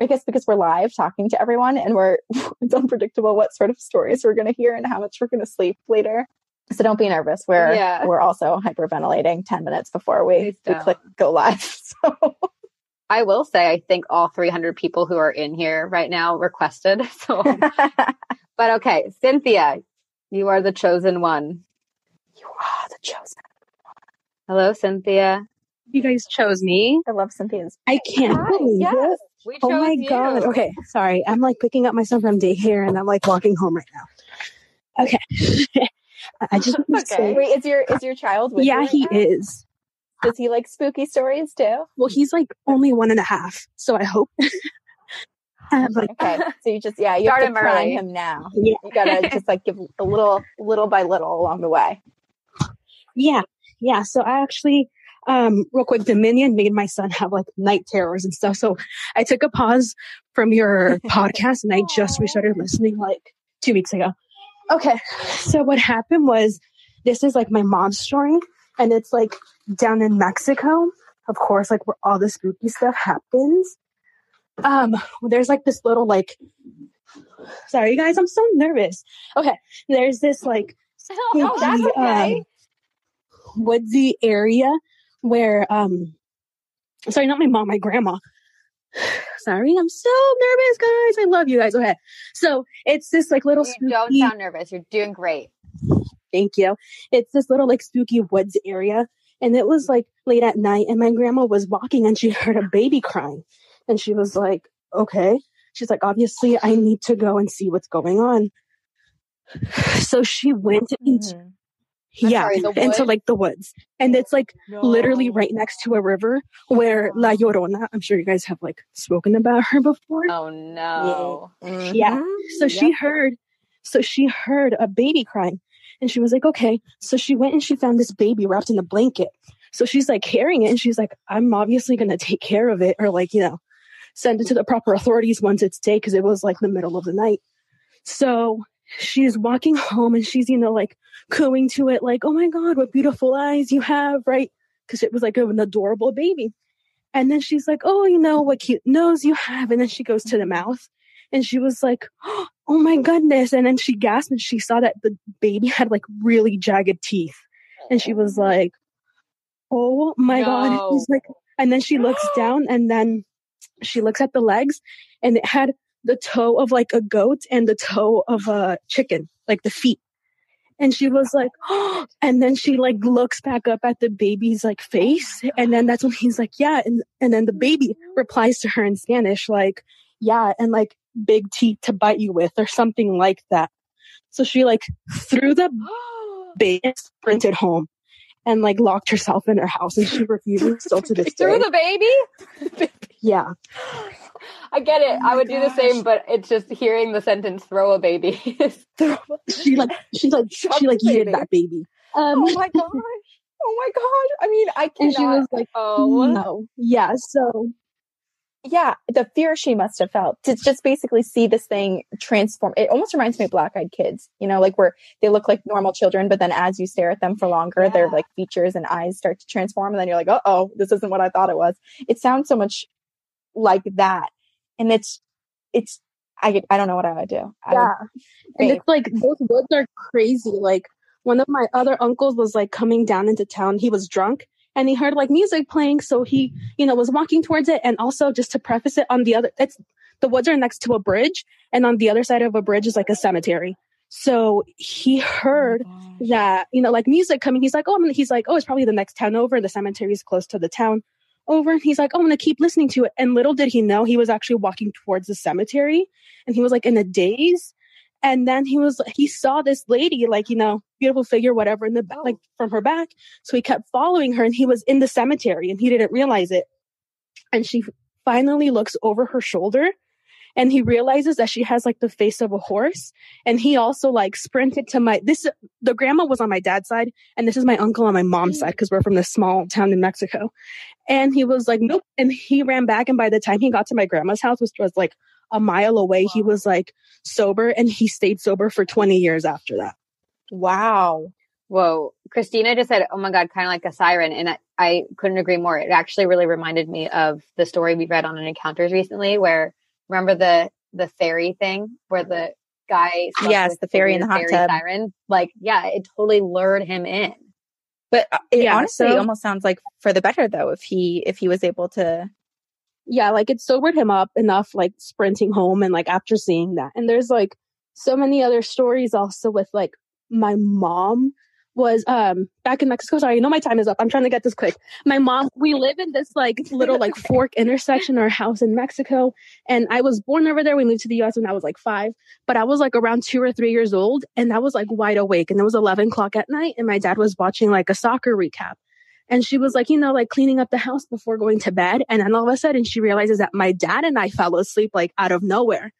Speaker 3: I guess because we're live talking to everyone and we're it's unpredictable what sort of stories we're gonna hear and how much we're gonna sleep later. So don't be nervous. We're
Speaker 2: Yeah.
Speaker 3: we're also hyperventilating ten minutes before we, we click go live. So
Speaker 2: I will say, I think all 300 people who are in here right now requested. So, but okay, Cynthia, you are the chosen one.
Speaker 3: You are the chosen.
Speaker 2: Hello, Cynthia.
Speaker 8: You guys chose me.
Speaker 3: I love Cynthia's.
Speaker 8: I can't
Speaker 3: Hi,
Speaker 8: believe
Speaker 3: yes.
Speaker 8: it. Oh my
Speaker 2: you.
Speaker 8: god. Okay, sorry. I'm like picking up my son from daycare and I'm like walking home right now. Okay. I- just want to
Speaker 2: Okay.
Speaker 8: say,
Speaker 3: Wait, is your is your child with you
Speaker 8: yeah,
Speaker 3: right
Speaker 8: he
Speaker 3: now?
Speaker 8: is.
Speaker 3: Does he like spooky stories too?
Speaker 8: Well, he's like only one and a half, so I hope. Like
Speaker 3: Okay, so you just yeah, you
Speaker 2: Start
Speaker 3: have to prime him now.
Speaker 8: yeah,
Speaker 3: You gotta just like give a little, little by little along the way.
Speaker 8: Yeah, yeah. So I actually, um, real quick, Dominion made my son have like night terrors and stuff. So I took a pause from your podcast and I just restarted listening like two weeks ago. Okay. So what happened was this is like my mom's story and it's like down in Mexico, of course, like where all the spooky stuff happens. Um, there's like this little like, sorry guys, I'm so nervous. Okay. There's this like,
Speaker 3: Oh, that's okay.
Speaker 8: um, woodsy area where um sorry not my mom my grandma. Sorry i'm so nervous guys. I love you guys. Okay. So it's this like little
Speaker 2: You don't
Speaker 8: spooky
Speaker 2: sound nervous. You're doing great.
Speaker 8: thank you. It's this little like spooky woods area and it was like late at night and my grandma was walking and she heard a baby crying. And she was like okay. She's like obviously i need to go and see what's going on. So she went into
Speaker 3: Mhm.
Speaker 2: I'm
Speaker 8: yeah
Speaker 2: sorry, the
Speaker 8: into like the woods and it's like literally right next to a river where La Llorona, I'm sure you guys have like spoken about her before.
Speaker 2: Oh no.
Speaker 8: Yeah.
Speaker 3: Mhm.
Speaker 8: So she heard, so she heard a baby crying and she was like, okay. So she went and she found this baby wrapped in a blanket. So she's like carrying it and she's like, I'm obviously going to take care of it or like, you know, send it to the proper authorities once it's day because it was like the middle of the night. So she's walking home and she's, you know, like cooing to it, like, oh my God, what beautiful eyes you have, right? Because it was like an adorable baby. And then she's like, oh, you know, what cute nose you have. And then she goes to the mouth and she was like, oh my goodness. And then she gasped and she saw that the baby had like really jagged teeth. And she was like, oh my God.
Speaker 2: No.
Speaker 8: He's like, and then she looks down and then she looks at the legs and it had the toe of like a goat and the toe of a chicken, like the feet. And she was like, oh, and then she like looks back up at the baby's like face. Oh and then that's when he's like, yeah. And, and then the baby replies to her in Spanish, like, yeah. And like big teeth to bite you with or something like that. So she like threw the baby, sprinted home, and like locked herself in her house, and she refuses still to this day.
Speaker 2: the baby?
Speaker 8: yeah,
Speaker 2: I get it.
Speaker 3: Oh
Speaker 2: I would do the same, but it's just hearing the sentence "throw a baby."
Speaker 8: she like she like
Speaker 3: Chuck
Speaker 8: she like
Speaker 3: the
Speaker 8: yeeted that baby. Um,
Speaker 3: Oh my gosh. Oh my gosh. I mean, I
Speaker 8: and
Speaker 3: cannot.
Speaker 8: she was like,
Speaker 2: oh,
Speaker 8: no, yeah. So
Speaker 3: yeah, the fear she must have felt to just basically see this thing transform. It almost reminds me of black eyed kids, you know, like where they look like normal children, but then as you stare at them for longer, their like features and eyes start to transform. And then you're like, uh oh, this isn't what I thought it was. It sounds so much like that. And it's, it's, I, I don't know what I would do. I would
Speaker 8: yeah, and it's like those woods are crazy. Like one of my other uncles was like coming down into town. He was drunk and he heard like music playing, so he you know was walking towards it. And also just to preface it, on the other, it's the woods are next to a bridge, and on the other side of a bridge is like a cemetery. So he heard oh that you know like music coming he's like oh I'm he's like oh it's probably the next town over the cemetery is close to the town over and he's like oh i'm gonna keep listening to it. And little did he know he was actually walking towards the cemetery and he was like in a daze. And then he was he saw this lady like you know beautiful figure whatever in the back like oh. from her back. So he kept following her and he was in the cemetery and he didn't realize it. And she finally looks over her shoulder and he realizes that she has like the face of a horse and he also like sprinted to my this the grandma was on my dad's side and this is my uncle on my mom's side because we're from this small town in mexico and he was like nope and he ran back and by the time he got to my grandma's house which was like a mile away he was like sober and he stayed sober for 20 years after that
Speaker 3: wow.
Speaker 2: Whoa. Christina just said, Oh my God, kind of like a siren. And I, I couldn't agree more. It actually really reminded me of the story we read on an encounters recently where remember the, the fairy thing where the guy, slept
Speaker 3: Yes, the fairy in the hot
Speaker 2: fairy
Speaker 3: tub.
Speaker 2: siren. Like, yeah, it totally lured him in.
Speaker 3: But uh, it
Speaker 8: Yeah,
Speaker 3: honestly
Speaker 8: so-
Speaker 3: almost sounds like for the better though, if he, if he was able to,
Speaker 8: yeah, like it sobered him up enough, like sprinting home and like after seeing that. And there's like so many other stories also with like my mom was um back in Mexico. Sorry, you know my time is up. I'm trying to get this quick. My mom, we live in this like little like fork intersection, our house in Mexico. And I was born over there. We moved to the US when I was like five, but I was like around two or three years old and I was like wide awake and it was 11 o'clock at night and my dad was watching like a soccer recap. And she was like, you know, like cleaning up the house before going to bed. And then all of a sudden she realizes that my dad and I fell asleep like out of nowhere.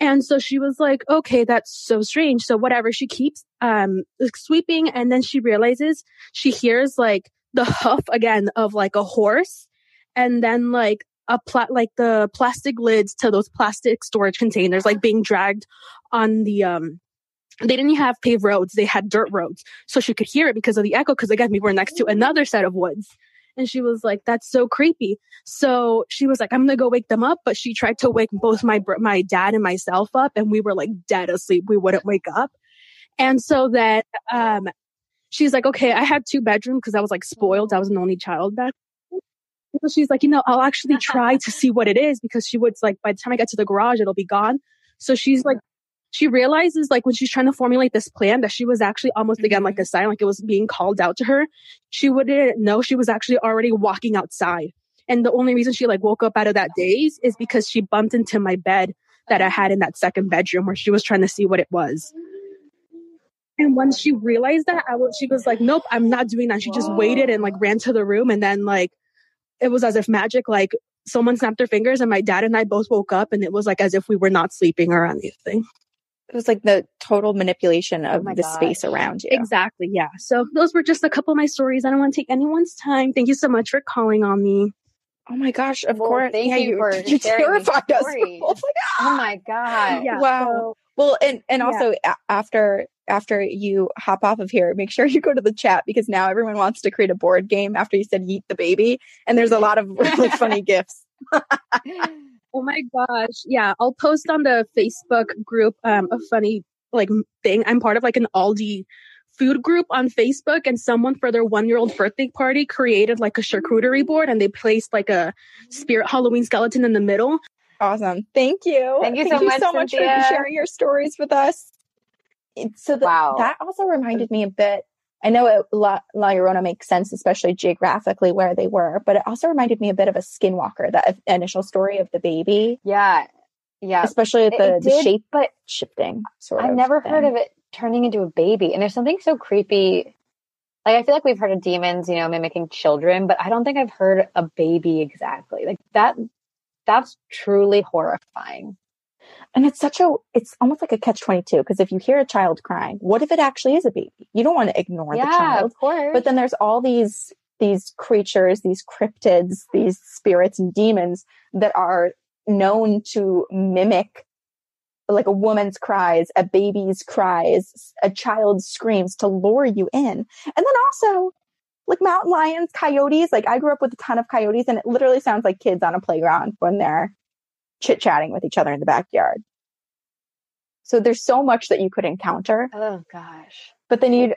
Speaker 8: And so she was like, okay, that's so strange. So whatever, she keeps um sweeping and then she realizes she hears like the hoof again of like a horse and then like a pla- like the plastic lids to those plastic storage containers like being dragged on the um they didn't have paved roads they had dirt roads so she could hear it because of the echo because again we were next to another set of woods and she was like that's so creepy. So she was like i'm gonna go wake them up but she tried to wake both my my dad and myself up and we were like dead asleep. We wouldn't wake up. And so then um she's like okay i had two bedrooms because i was like spoiled. I was an only child back then. so she's like you know i'll actually try to see what it is because she would like by the time i get to the garage it'll be gone. So she's like she realizes like when she's trying to formulate this plan that she was actually almost mm-hmm. again like a sign like it was being called out to her she wouldn't know she was actually already walking outside. And the only reason she like woke up out of that daze is because she bumped into my bed that i had in that second bedroom where she was trying to see what it was. And once she realized that i was she was like nope i'm not doing that. She just waited and like ran to the room and then like it was as if magic like someone snapped their fingers and my dad and i both woke up and it was like as if we were not sleeping or anything
Speaker 3: it was like the total manipulation oh of
Speaker 2: my
Speaker 3: the
Speaker 2: gosh.
Speaker 3: space around you.
Speaker 8: Exactly. Yeah. So those were just a couple of my stories. I don't want to take anyone's time. Thank you so much for calling on me.
Speaker 3: Oh my gosh, of
Speaker 2: Well,
Speaker 3: course.
Speaker 2: thank
Speaker 3: yeah,
Speaker 2: you for
Speaker 3: you terrified us. Oh my
Speaker 2: Oh God.
Speaker 8: Yeah.
Speaker 3: wow.
Speaker 8: so-
Speaker 3: Well, and and also a- after after you hop off of here, make sure you go to the chat because now everyone wants to create a board game after you said "Yeet the baby," and there's a lot of really funny gifts.
Speaker 8: Oh my gosh. Yeah. I'll post on the Facebook group um, a funny like thing. I'm part of like an Aldi food group on Facebook and someone for their one year old birthday party created like a charcuterie board and they placed like a spirit Halloween skeleton in the middle.
Speaker 3: Awesome. Thank you.
Speaker 2: Thank you so much,
Speaker 3: so much
Speaker 2: Cynthia.
Speaker 3: for sharing your stories with us. So the,
Speaker 2: Wow.
Speaker 3: that also reminded me a bit. I know it, La, La Llorona makes sense, especially geographically where they were, but it also reminded me a bit of a Skinwalker, that initial story of the baby.
Speaker 2: Yeah. Yeah.
Speaker 3: especially
Speaker 2: It-
Speaker 3: the,
Speaker 2: it
Speaker 3: the shape
Speaker 2: but
Speaker 3: shifting. Sort
Speaker 2: I've never heard of it turning into a baby. And there's something so creepy. Like I feel like we've heard of demons, you know, mimicking children, but I don't think I've heard a baby exactly. Like that that's truly horrifying.
Speaker 3: And it's such a, it's almost like a catch 22 because if you hear a child crying, what if it actually is a baby? You don't want to ignore the
Speaker 2: yeah,
Speaker 3: child.
Speaker 2: of course.
Speaker 3: But then there's all these, these creatures, these cryptids, these spirits and demons that are known to mimic like a woman's cries, a baby's cries, a child's screams to lure you in. And then also like mountain lions, coyotes. Like I grew up with a ton of coyotes and it literally sounds like kids on a playground when they're chit chatting with each other in the backyard. So there's so much that you could encounter,
Speaker 2: oh gosh.
Speaker 3: but then you'd,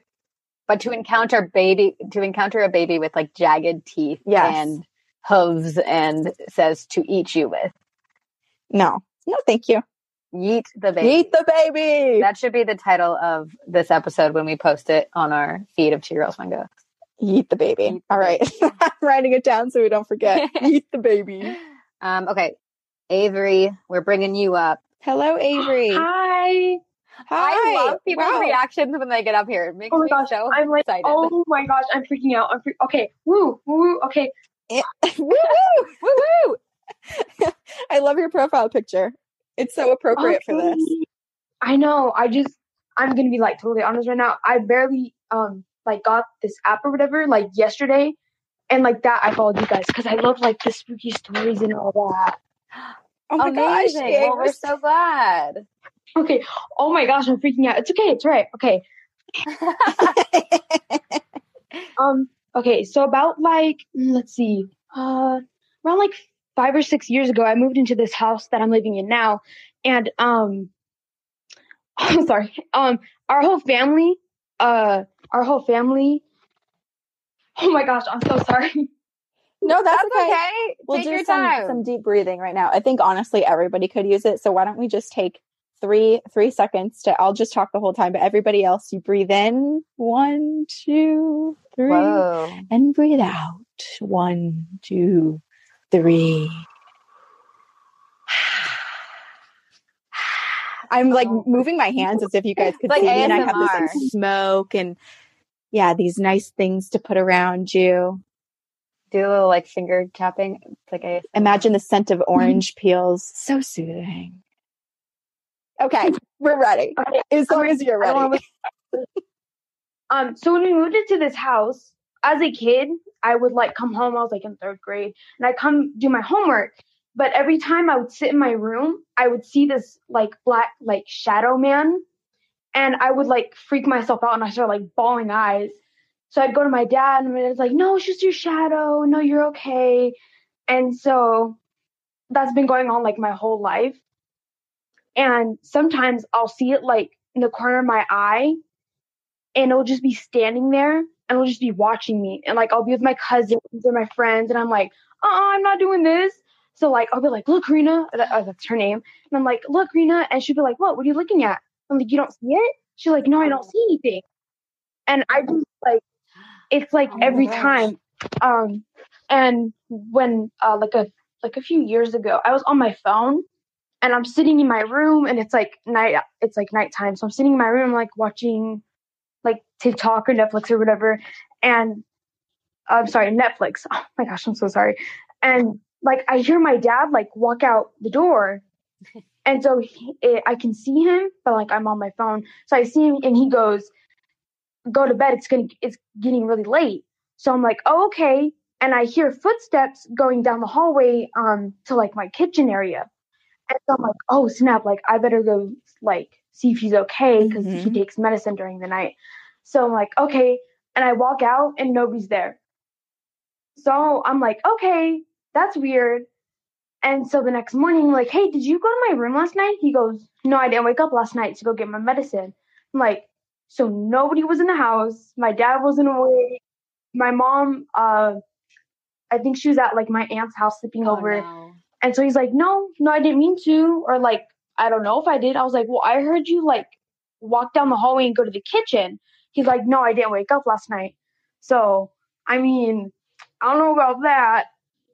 Speaker 2: But to encounter baby to encounter a baby with like jagged teeth
Speaker 3: Yes.
Speaker 2: and hooves and says to eat you with.
Speaker 3: no, no, thank you.
Speaker 2: Yeet the baby.
Speaker 3: Eat the baby.
Speaker 2: That should be the title of this episode when we post it on our feed of Two Girls One Ghost.
Speaker 3: Eat the baby.
Speaker 2: Eat the
Speaker 3: All right. I'm writing it down so we don't forget. Eat the baby.
Speaker 2: Um, okay, Avery, we're bringing you up.
Speaker 3: Hello, Avery.
Speaker 9: Hi.
Speaker 3: Hi.
Speaker 2: I love people's
Speaker 3: Wow.
Speaker 2: reactions when they get up here. It makes
Speaker 9: Oh my
Speaker 2: me
Speaker 9: gosh.
Speaker 2: so
Speaker 9: I'm like,
Speaker 2: excited.
Speaker 9: oh my gosh, I'm freaking out. I'm free- okay. Woo, woo, okay.
Speaker 3: woo woo. Woo woo. I love your profile picture. It's so appropriate for this.
Speaker 9: I know. I just, I'm gonna be like totally honest right now. I barely um like got this app or whatever like yesterday, and like that I followed you guys because I love like the spooky stories and all that.
Speaker 3: Oh my.
Speaker 2: Amazing.
Speaker 3: yay,
Speaker 2: well, we're so glad.
Speaker 9: Okay. Oh my gosh, I'm freaking out. It's okay. It's right. Okay. Um. Okay. So about like mm, let's see, uh, around like five or six years ago, I moved into this house that I'm living in now, and um, I'm sorry. Um, our whole family, uh, our whole family. Oh my gosh, I'm so sorry.
Speaker 3: No, that's,
Speaker 2: That's
Speaker 3: okay.
Speaker 2: okay.
Speaker 3: We'll
Speaker 2: Take
Speaker 3: do
Speaker 2: your
Speaker 3: some,
Speaker 2: time.
Speaker 3: some deep breathing right now. I think honestly everybody could use it. So why don't we just take three three seconds to I'll just talk the whole time, but everybody else you breathe in one, two, three.
Speaker 2: Whoa.
Speaker 3: And breathe out. One, two, three. I'm like
Speaker 2: Oh.
Speaker 3: moving my hands as if you guys could
Speaker 2: Like
Speaker 3: see me, and I have this like smoke and yeah, these nice things to put around you.
Speaker 2: Do a little like finger tapping. It's like I
Speaker 3: Imagine the scent of orange peels. So soothing. Okay, we're ready.
Speaker 9: Okay.
Speaker 3: As long as you're ready.
Speaker 9: um, so when we moved into this house, as a kid, I would like come home. I was like in third grade, and I come do my homework. But every time I would sit in my room, I would see this like black like shadow man, and I would like freak myself out, and I started like bawling eyes. So I'd go to my dad, and dad's like, "No, it's just your shadow. No, you're okay." And so that's been going on like my whole life. And sometimes I'll see it like in the corner of my eye, and it'll just be standing there and it'll just be watching me. And like I'll be with my cousins or my friends, and I'm like, uh-uh I'm not doing this. So like I'll be like, look, Rena, that, uh, that's her name. And I'm like, look, Rena, and she'll be like, what? What are you looking at? I'm like, you don't see it? She's like, no, I don't see anything. And I just like, it's like
Speaker 2: Oh
Speaker 9: every time. Um, and when uh like a like a few years ago, I was on my phone and I'm sitting in my room and it's like night it's like nighttime. So I'm sitting in my room like watching like TikTok or Netflix or whatever. And I'm sorry, Netflix. Oh my gosh, I'm so sorry. And like I hear my dad like walk out the door. And so he, eh, I can see him, but like I'm on my phone. So I see him and he goes, go to bed. It's going to, it's getting really late. So I'm like, oh, okay. And I hear footsteps going down the hallway, um, to like my kitchen area. And so I'm like, oh snap, like I better go like see if he's okay because he
Speaker 3: Mhm.
Speaker 9: takes medicine during the night. So I'm like, okay. And I walk out and nobody's there. So I'm like, okay, that's weird. And so the next morning, like, hey, did you go to my room last night? He goes, no, I didn't wake up last night to go get my medicine. I'm like, so nobody was in the house. My dad wasn't awake. My mom, uh, I think she was at like my aunt's house sleeping
Speaker 2: Oh,
Speaker 9: over.
Speaker 2: no.
Speaker 9: And so he's like, no, no, I didn't mean to. Or like, I don't know if I did. I was like, well, I heard you like walk down the hallway and go to the kitchen. He's like, no, I didn't wake up last night. So, I mean, I don't know about that.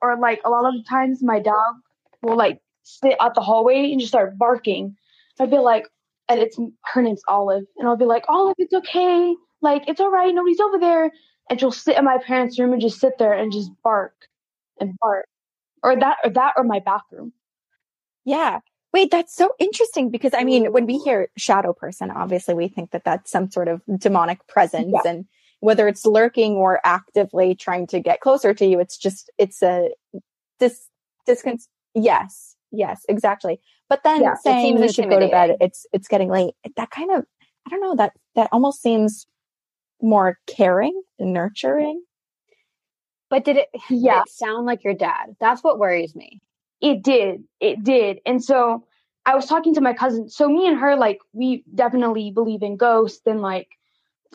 Speaker 9: Or like a lot of the times my dog will like sit at the hallway and just start barking. I'd be like, and it's her name's Olive, and I'll be like, Olive, it's okay, like it's all right, nobody's over there, and she'll sit in my parents' room and just sit there and just bark and bark, or that or that or my bathroom.
Speaker 3: Yeah. Wait, that's so interesting because I mean, when we mm-hmm. hear shadow person, obviously we think that that's some sort of demonic presence
Speaker 9: Yeah.
Speaker 3: and whether it's lurking or actively trying to get closer to you, it's just, it's a dis, discon, yes, yes, exactly. But then
Speaker 9: Yeah,
Speaker 3: saying you should go to bed, it's, it's getting late. That kind of, I don't know, that, that almost seems more caring, nurturing.
Speaker 2: But did it,
Speaker 9: Yeah.
Speaker 2: it sound like your dad? That's what worries me.
Speaker 9: It did. It did. And so I was talking to my cousin. So me and her, like, we definitely believe in ghosts and like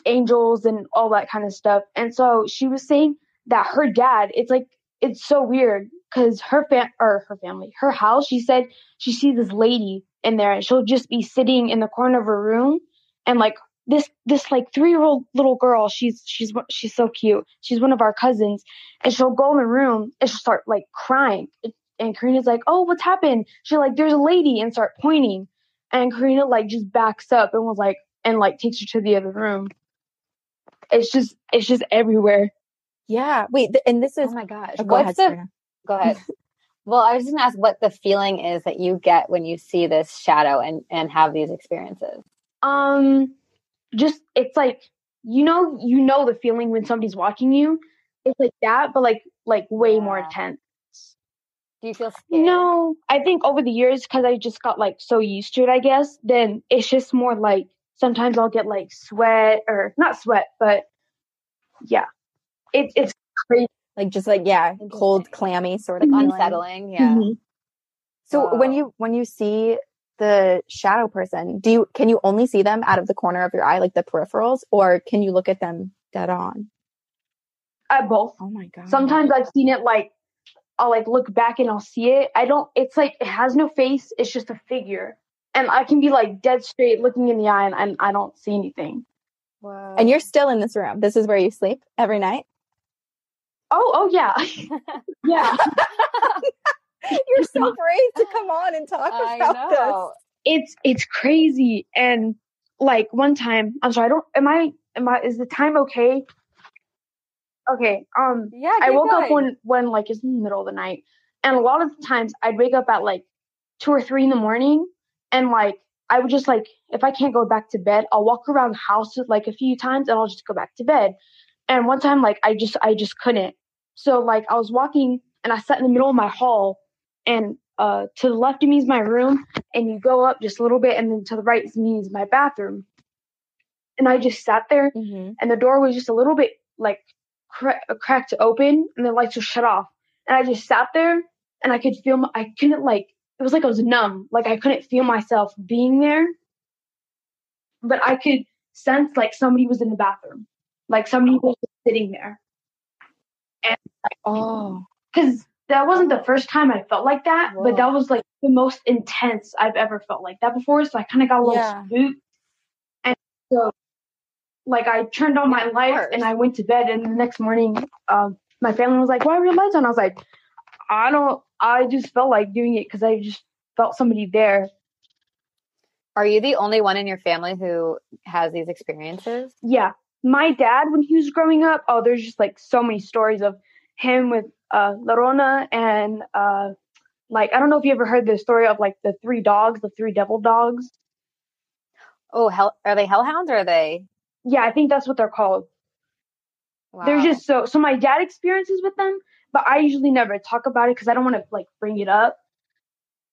Speaker 9: angels and all that kind of stuff. And so she was saying that her dad, it's like, it's so weird because her fam or her family, her house, she said she sees this lady in there and she'll just be sitting in the corner of her room and like this this like three year old little girl she's she's she's so cute she's one of our cousins and she'll go in the room and she'll start like crying and Karina's like, "Oh, what's happened?" She's like, "There's a lady," and start pointing. And Karina like just backs up and was like, and like takes her to the other room. It's just, it's just everywhere.
Speaker 3: Yeah. Wait, th- and this oh is,
Speaker 2: Oh my gosh.
Speaker 3: oh, go ahead,
Speaker 2: What's the,
Speaker 3: Serena.
Speaker 2: Go ahead. well, I was just gonna ask what the feeling is that you get when you see this shadow and, and have these experiences.
Speaker 9: Um, just it's like you know, you know the feeling when somebody's watching you. It's like that, but like like way more intense.
Speaker 2: Do you feel scared?
Speaker 9: No, I think over the years, because I just got like so used to it, I guess, then it's just more like sometimes I'll get like sweat or not sweat, but yeah, it, it's crazy.
Speaker 3: Like just like, yeah, cold, clammy sort of
Speaker 9: Mhm.
Speaker 2: Unsettling. Yeah.
Speaker 9: Mhm.
Speaker 3: So when you when you see the shadow person, do you can you only see them out of the corner of your eye, like the peripherals, or can you look at them dead on?
Speaker 9: At both.
Speaker 3: Oh my god!
Speaker 9: Sometimes I've seen it like I'll like look back and I'll see it. I don't. It's like it has no face. It's just a figure, and I can be like dead straight looking in the eye, and, and I don't see anything.
Speaker 2: Whoa.
Speaker 3: and you're still in this room. This is where you sleep every night.
Speaker 9: Oh, oh yeah, yeah.
Speaker 3: You're so brave to come on and talk
Speaker 2: I
Speaker 3: about
Speaker 2: know.
Speaker 9: it's it's crazy. And like one time i'm sorry i don't am i am i is the time okay? Okay um
Speaker 2: Yeah.
Speaker 9: i woke up when when like it's in the middle of the night. And a lot of the times i'd wake up at like two or three in the morning and like i would just like if i can't go back to bed i'll walk around the house like a few times and i'll just go back to bed. And one time like i just i just couldn't so like i was walking and i sat in the middle of my hall and uh to the left of me is my room and you go up just a little bit and then to the right is me is my bathroom. And i just sat there
Speaker 3: this.
Speaker 9: and the door was just a little bit like cra- cracked open and the lights were shut off. And i just sat there and i could feel my, i couldn't like it was like i was numb. Like i couldn't feel myself being there. But i could sense like somebody was in the bathroom. Like somebody was sitting there
Speaker 3: Oh,
Speaker 9: because that wasn't the first time I felt like that,
Speaker 2: Whoa.
Speaker 9: but that was like the most intense I've ever felt like that before. So I kind of got a little
Speaker 3: Yeah.
Speaker 9: spooked, and so like I turned on my lights and I went to bed. And the next morning, um, my family was like, "Why are your lights on?" I was like, "I don't. I just felt like doing it because I just felt somebody there."
Speaker 2: Are you the only one in your family who has these experiences?
Speaker 9: Yeah, my dad when he was growing up, oh, there's just like so many stories of him with uh La Llorona and uh like I don't know if you ever heard the story of like the three dogs, the three devil dogs.
Speaker 2: Oh, hell, are they hellhounds or are they?
Speaker 9: Yeah, I think that's what they're called.
Speaker 2: Wow.
Speaker 9: They're just so so my dad experiences with them, but I usually never talk about it because I don't want to like bring it up.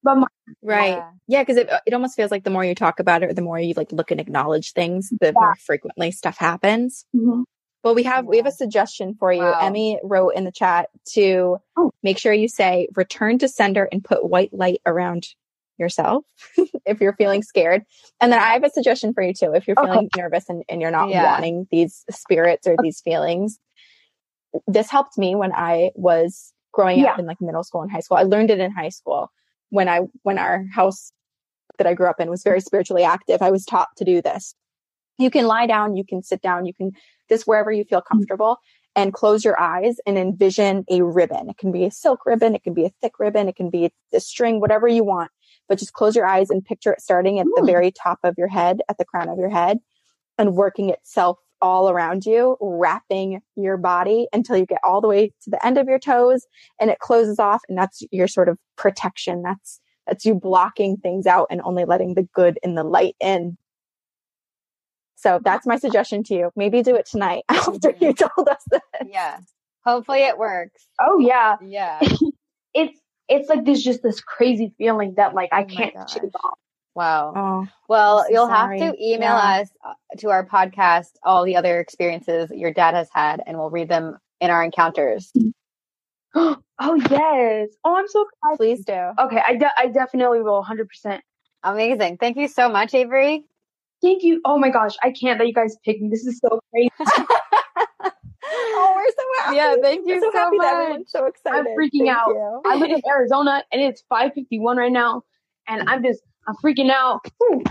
Speaker 9: But my,
Speaker 3: right.
Speaker 2: Yeah.
Speaker 3: Yeah, because it uh, it almost feels like the more you talk about it, or the more you like look and acknowledge things, the more frequently stuff happens. Mm-hmm. Well, we have we have a suggestion for you.
Speaker 2: Wow.
Speaker 3: Emmy wrote in the chat to
Speaker 9: Oh.
Speaker 3: make sure you say return to sender and put white light around yourself if you're feeling scared. And then I have a suggestion for you too. If you're
Speaker 9: Okay.
Speaker 3: feeling nervous and, and you're not
Speaker 2: Yeah.
Speaker 3: wanting these spirits or these feelings, this helped me when I was growing up in like middle school and high school. I learned it in high school when I when our house that I grew up in was very spiritually active. I was taught to do this. You can lie down, you can sit down, you can just wherever you feel mm. comfortable. and close your eyes and envision a ribbon. It can be a silk ribbon. It can be a thick ribbon. It can be a string, whatever you want. But just close your eyes and picture it starting at the mm. very top of your head, at the crown of your head and working itself all around you, wrapping your body until you get all the way to the end of your toes and it closes off. And that's your sort of protection. That's, that's you blocking things out and only letting the good and the light in. So that's my suggestion to you. Maybe do it tonight after you mm-hmm. told us this.
Speaker 2: Yeah. Hopefully it works.
Speaker 9: Oh yeah.
Speaker 2: Yeah.
Speaker 9: it's it's like there's just this crazy feeling that like I
Speaker 2: Oh
Speaker 9: can't shake off.
Speaker 2: Wow.
Speaker 3: Oh,
Speaker 2: Well,
Speaker 3: so
Speaker 2: you'll
Speaker 3: sorry.
Speaker 2: have to email
Speaker 3: Yeah.
Speaker 2: us uh, to our podcast all the other experiences your dad has had, and we'll read them in our encounters.
Speaker 9: oh yes. Oh, I'm so excited.
Speaker 3: please do.
Speaker 9: Okay, I de- I definitely will 100%.
Speaker 2: Amazing. Thank you so much, Avery.
Speaker 9: Thank you. Oh my gosh, I can't that you guys picked me. This is so crazy.
Speaker 3: Oh, we're so happy.
Speaker 2: Yeah, thank you
Speaker 3: We're so,
Speaker 2: so
Speaker 3: happy that
Speaker 2: much.
Speaker 3: everyone's so excited.
Speaker 9: I'm freaking
Speaker 3: Thank
Speaker 9: out.
Speaker 3: you.
Speaker 9: I live in Arizona and it's 5:51 right now, and I'm just I'm freaking out. Whew.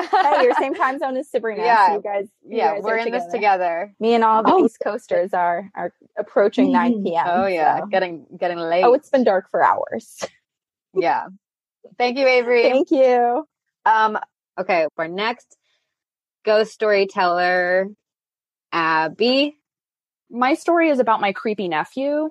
Speaker 3: hey, your same time zone as Sabrina.
Speaker 2: Yeah.
Speaker 3: So you guys, you
Speaker 2: Yeah,
Speaker 3: guys
Speaker 2: we're
Speaker 3: are
Speaker 2: in this together.
Speaker 3: Me and all the
Speaker 9: Oh.
Speaker 3: East Coasters are are approaching 9 p.m.
Speaker 2: Oh yeah,
Speaker 3: so-
Speaker 2: getting getting late.
Speaker 3: Oh, it's been dark for hours.
Speaker 2: yeah. Thank you, Avery.
Speaker 3: Thank you.
Speaker 2: Um, okay, our next ghost storyteller, Abby.
Speaker 10: my story is about my creepy nephew.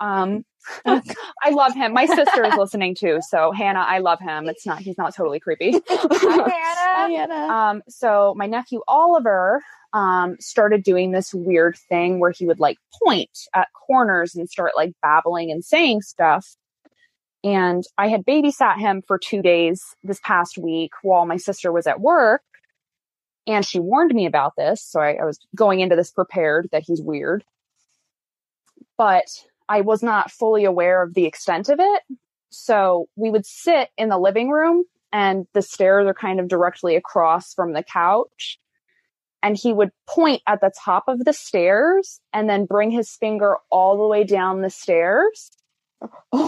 Speaker 10: Um, I love him. My sister is listening too, so Hannah, I love him. It's not he's not totally creepy.
Speaker 2: Hi, Hannah.
Speaker 10: um, so my nephew Oliver um started doing this weird thing where he would like point at corners and start like babbling and saying stuff. And I had babysat him for two days this past week while my sister was at work. And she warned me about this. So I, I was going into this prepared that he's weird. But I was not fully aware of the extent of it. So we would sit in the living room and the stairs are kind of directly across from the couch. And he would point at the top of the stairs and then bring his finger all the way down the stairs.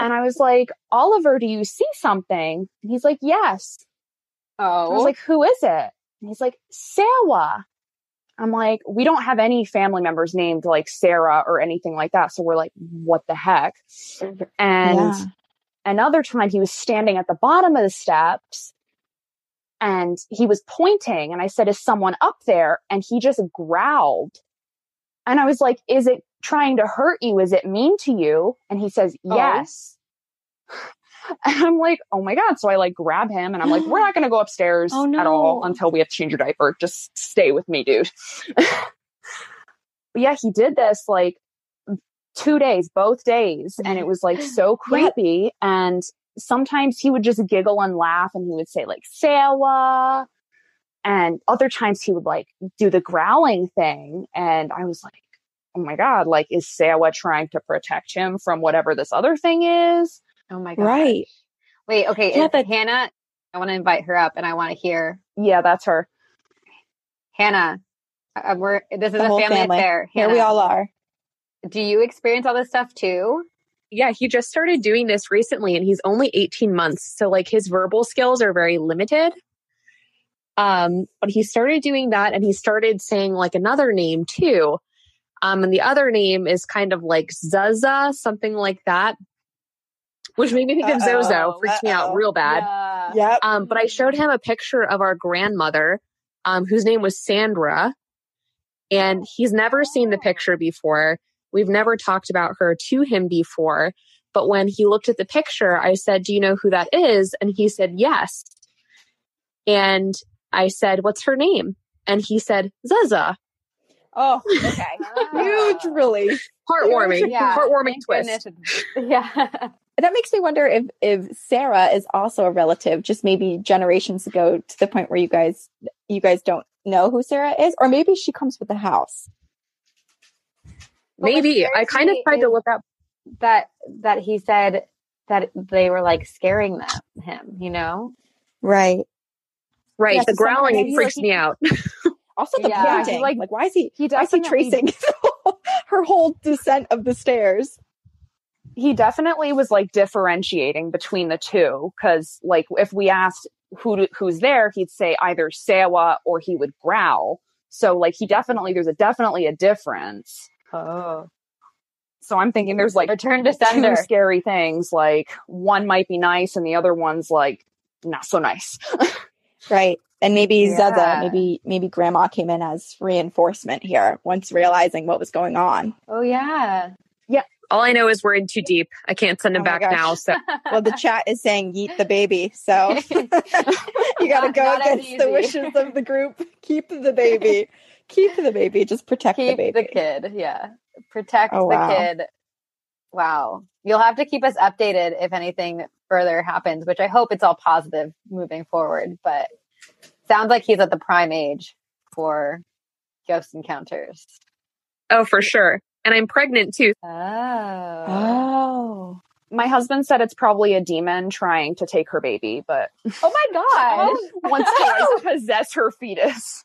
Speaker 10: And I was like, Oliver, do you see something? And he's like, yes.
Speaker 2: Oh,
Speaker 10: I was oh. like, who is it? And he's like, Sarah. I'm like, we don't have any family members named like Sarah or anything like that. So we're like, what the heck? Mm-hmm. And
Speaker 3: Yeah.
Speaker 10: another time he was standing at the bottom of the steps and he was pointing and I said, is someone up there? And he just growled. And I was like, is it trying to hurt you? Is it mean to you? And he says,
Speaker 2: Oh.
Speaker 10: And I'm like, oh my God. So I like grab him and I'm like, we're not going to go upstairs
Speaker 2: Oh,
Speaker 10: at all until we have to change your diaper. Just stay with me, dude. but yeah, he did this like two days, both days. And it was like so creepy. And sometimes he would just giggle and laugh and he would say like, Sarah. And other times he would like do the growling thing. And I was like, oh my God, like, is Sarah trying to protect him from whatever this other thing is?
Speaker 2: Oh my god.
Speaker 3: Right.
Speaker 2: Wait, okay.
Speaker 3: Yeah,
Speaker 2: is
Speaker 3: that-
Speaker 2: Hannah, I want to invite her up, and I want to hear
Speaker 10: Yeah, that's her.
Speaker 2: Hannah. uh, we're this is
Speaker 3: The
Speaker 2: a family,
Speaker 3: family.
Speaker 2: affair.
Speaker 3: Here we all are.
Speaker 2: Do you experience all this stuff too?
Speaker 11: yeah, he just started doing this recently and he's only 18 months. So like his verbal skills are very limited. Um, but he started doing that and he started saying like another name too. Um, and the other name is kind of like Zaza, something like that, which made me think of Zozo.
Speaker 3: Uh-oh,
Speaker 11: Freaks me out real bad.
Speaker 2: Yeah.
Speaker 3: Yep.
Speaker 11: Um, but I showed him a picture of our grandmother, um, whose name was Sandra. And he's never seen the picture before. We've never talked about her to him before. But when he looked at the picture, I said, Do you know who that is? And he said, Yes. And I said, What's her name? And he said, Zaza.
Speaker 3: Oh, okay. Huge relief.
Speaker 11: Heartwarming.
Speaker 2: Yeah.
Speaker 11: Heartwarming
Speaker 2: Thank
Speaker 11: twist.
Speaker 2: goodness. Yeah.
Speaker 3: That makes me wonder if if Sarah is also a relative, just maybe generations ago, to the point where you guys you guys don't know who Sarah is, or maybe she comes with the house.
Speaker 11: Maybe. I kind of tried to look up.
Speaker 2: that that he said that they were like scaring them him, you know?
Speaker 3: Right.
Speaker 11: Right.
Speaker 3: Yeah,
Speaker 11: the
Speaker 3: so
Speaker 11: growling
Speaker 3: maybe,
Speaker 11: freaks
Speaker 3: like,
Speaker 11: me out.
Speaker 3: Also the
Speaker 2: Yeah, he,
Speaker 3: pointing.
Speaker 10: like-
Speaker 3: Like, why is he
Speaker 10: He
Speaker 3: why is he tracing her whole descent of the stairs?
Speaker 10: He definitely was like differentiating between the two because like if we asked who to, who's there he'd say either Sawa or he would growl So like he definitely there's a definitely a difference.
Speaker 2: Oh.
Speaker 10: So I'm thinking there's like
Speaker 2: Return to
Speaker 10: two
Speaker 2: sender.
Speaker 10: scary things. Like one might be nice and the other one's like not so nice.
Speaker 3: Right. And maybe
Speaker 2: Yeah.
Speaker 3: Zeza, maybe maybe grandma came in as reinforcement here once realizing what was going on.
Speaker 2: Oh yeah.
Speaker 11: All I know is we're in too deep. I can't send him
Speaker 3: Oh
Speaker 11: back
Speaker 3: gosh.
Speaker 11: now. So
Speaker 3: Well, the chat is saying yeet the baby. So you got to go against the wishes of the group. Keep the baby. Keep the baby. Just protect the baby.
Speaker 2: the kid. Yeah. Protect
Speaker 3: Oh,
Speaker 2: the
Speaker 3: wow.
Speaker 2: kid. Wow. You'll have to keep us updated if anything further happens, which I hope it's all positive moving forward. But sounds like he's at the prime age for ghost encounters.
Speaker 11: oh, for sure. And I'm pregnant too.
Speaker 2: Oh.
Speaker 3: Oh.
Speaker 10: My husband said it's probably a demon trying to take her baby, but
Speaker 2: Oh my god.
Speaker 10: wants to like possess her fetus.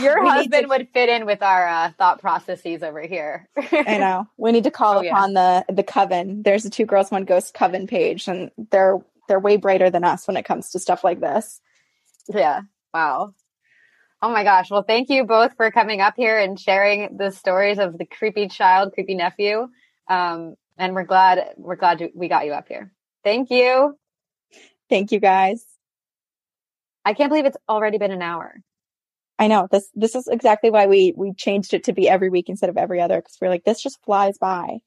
Speaker 2: Your
Speaker 3: We
Speaker 2: husband
Speaker 3: to-
Speaker 2: would fit in with our uh, thought processes over here.
Speaker 3: I know. We need to call
Speaker 10: Oh, yeah.
Speaker 3: upon the the coven. There's a two girls one ghost coven page, and they're they're way brighter than us when it comes to stuff like this.
Speaker 2: Yeah. Wow. Oh my gosh. Well, thank you both for coming up here and sharing the stories of the creepy child, creepy nephew. Um, and we're glad we're glad we got you up here. Thank you.
Speaker 3: Thank you guys.
Speaker 2: I can't believe it's already been an hour.
Speaker 3: I know this this is exactly why we we changed it to be every week instead of every other because we're like this just flies by.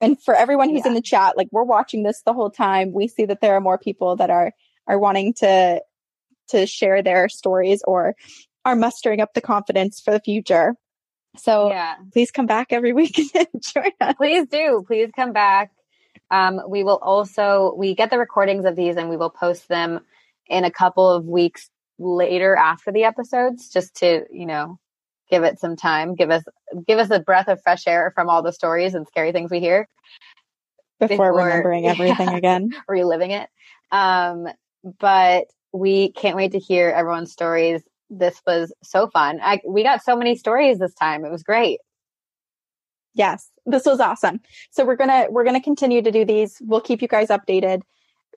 Speaker 3: And for everyone who's in the chat, like we're watching this the whole time, we see that there are more people that are are wanting to to share their stories or are mustering up the confidence for the future. So
Speaker 2: Yeah.
Speaker 3: please come back every week and join us.
Speaker 2: Please do. Please come back. Um, we will also we get the recordings of these and we will post them in a couple of weeks later after the episodes, just to you know give it some time, give us give us a breath of fresh air from all the stories and scary things we hear
Speaker 3: Before, remembering everything
Speaker 2: Yeah.
Speaker 3: again.
Speaker 2: reliving it. Um, but we can't wait to hear everyone's stories. This was so fun. I, we got so many stories this time. It was great.
Speaker 3: Yes, this was awesome. So we're gonna we're gonna continue to do these. We'll keep you guys updated.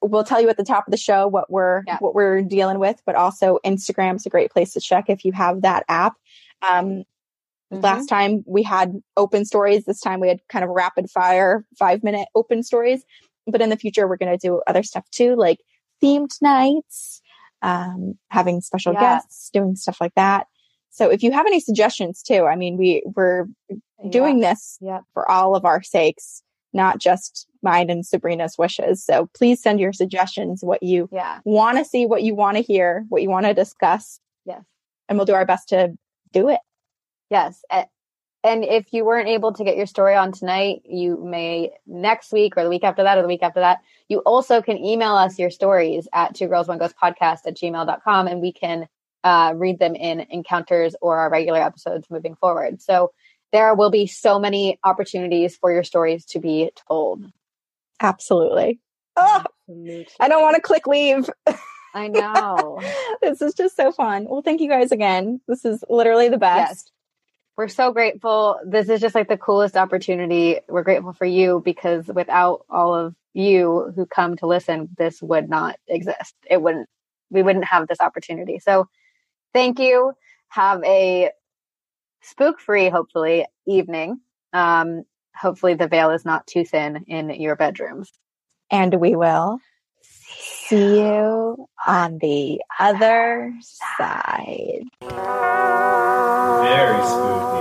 Speaker 3: We'll tell you at the top of the show what we're
Speaker 2: Yeah.
Speaker 3: what we're dealing with, but also Instagram's a great place to check if you have that app. Um,
Speaker 2: Mm-hmm.
Speaker 3: Last time we had open stories. This time we had kind of rapid fire five minute open stories. But in the future, we're going to do other stuff too, like themed nights, um, having special
Speaker 2: Yeah.
Speaker 3: guests, doing stuff like that. So if you have any suggestions too, I mean, we we're doing this for all of our sakes, not just mine and Sabrina's wishes. So please send your suggestions, what you
Speaker 2: Yeah.
Speaker 3: want to see, what you want to hear, what you want to discuss,
Speaker 2: Yes.
Speaker 3: and we'll do our best to do it.
Speaker 2: Yes. And if you weren't able to get your story on tonight, you may next week or the week after that or the week after that. You also can email us your stories at two girls one ghost podcast at gmail.com and we can uh, read them in encounters or our regular episodes moving forward. So there will be so many opportunities for your stories to be told.
Speaker 3: Absolutely. Oh, I don't want to click leave.
Speaker 2: I know.
Speaker 3: this is just so fun. Well, thank you guys again. This is literally the best.
Speaker 2: Yes. We're so grateful. This is just like the coolest opportunity. We're grateful for you because without all of you who come to listen, this would not exist. It wouldn't, we wouldn't have this opportunity. So thank you. Have a spook free, hopefully, evening. Um, hopefully the veil is not too thin in your bedrooms.
Speaker 3: And we will see you on the other side.
Speaker 12: Very spooky.